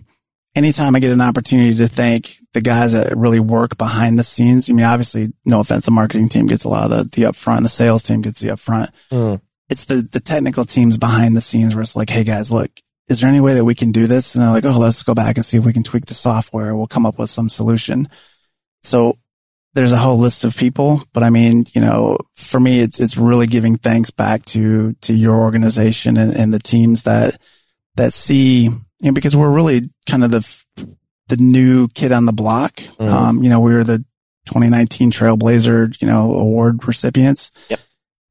anytime I get an opportunity to thank the guys that really work behind the scenes, I mean, obviously, no offense, the marketing team gets a lot of the, the upfront, the sales team gets the upfront. Mm. It's the, the technical teams behind the scenes where it's like, Hey guys, look, is there any way that we can do this? And they're like, Oh, let's go back and see if we can tweak the software. We'll come up with some solution. So there's a whole list of people, but I mean, you know, for me, it's, it's really giving thanks back to, to your organization and, and the teams that, that see, you know, because we're really kind of the, the new kid on the block. Mm-hmm. Um, you know, we were the 2019 Trailblazer, you know, award recipients. Yep.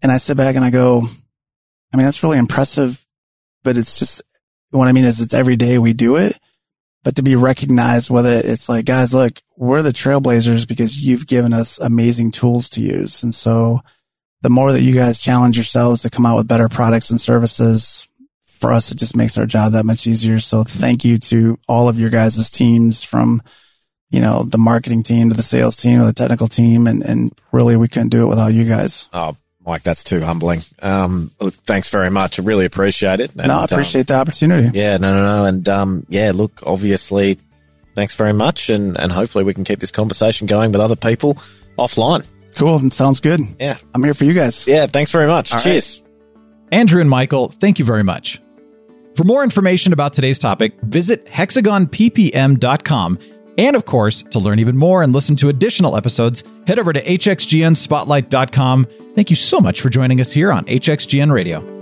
And I sit back and I go, I mean, that's really impressive, but it's just, what I mean is it's every day we do it but to be recognized, with it, it's like, guys, look, we're the trailblazers because you've given us amazing tools to use. And so the more that you guys challenge yourselves to come out with better products and services for us, it just makes our job that much easier. So thank you to all of your guys' teams from, you know, the marketing team to the sales team to the technical team. And, and really we couldn't do it without you guys. Oh, Mike, that's too humbling. Um, look, thanks very much. I really appreciate it. And, no, I appreciate um, the opportunity. Yeah, no, no, no. And, um, yeah, look, obviously, thanks very much. And, and hopefully we can keep this conversation going with other people offline. Cool. Sounds good. Yeah. I'm here for you guys. Yeah. Thanks very much. All Cheers. Right. Andrew and Michael, thank you very much. For more information about today's topic, visit hexagonppm.com. And of course, to learn even more and listen to additional episodes, head over to hxgnspotlight.com Thank you so much for joining us here on HXGN Radio.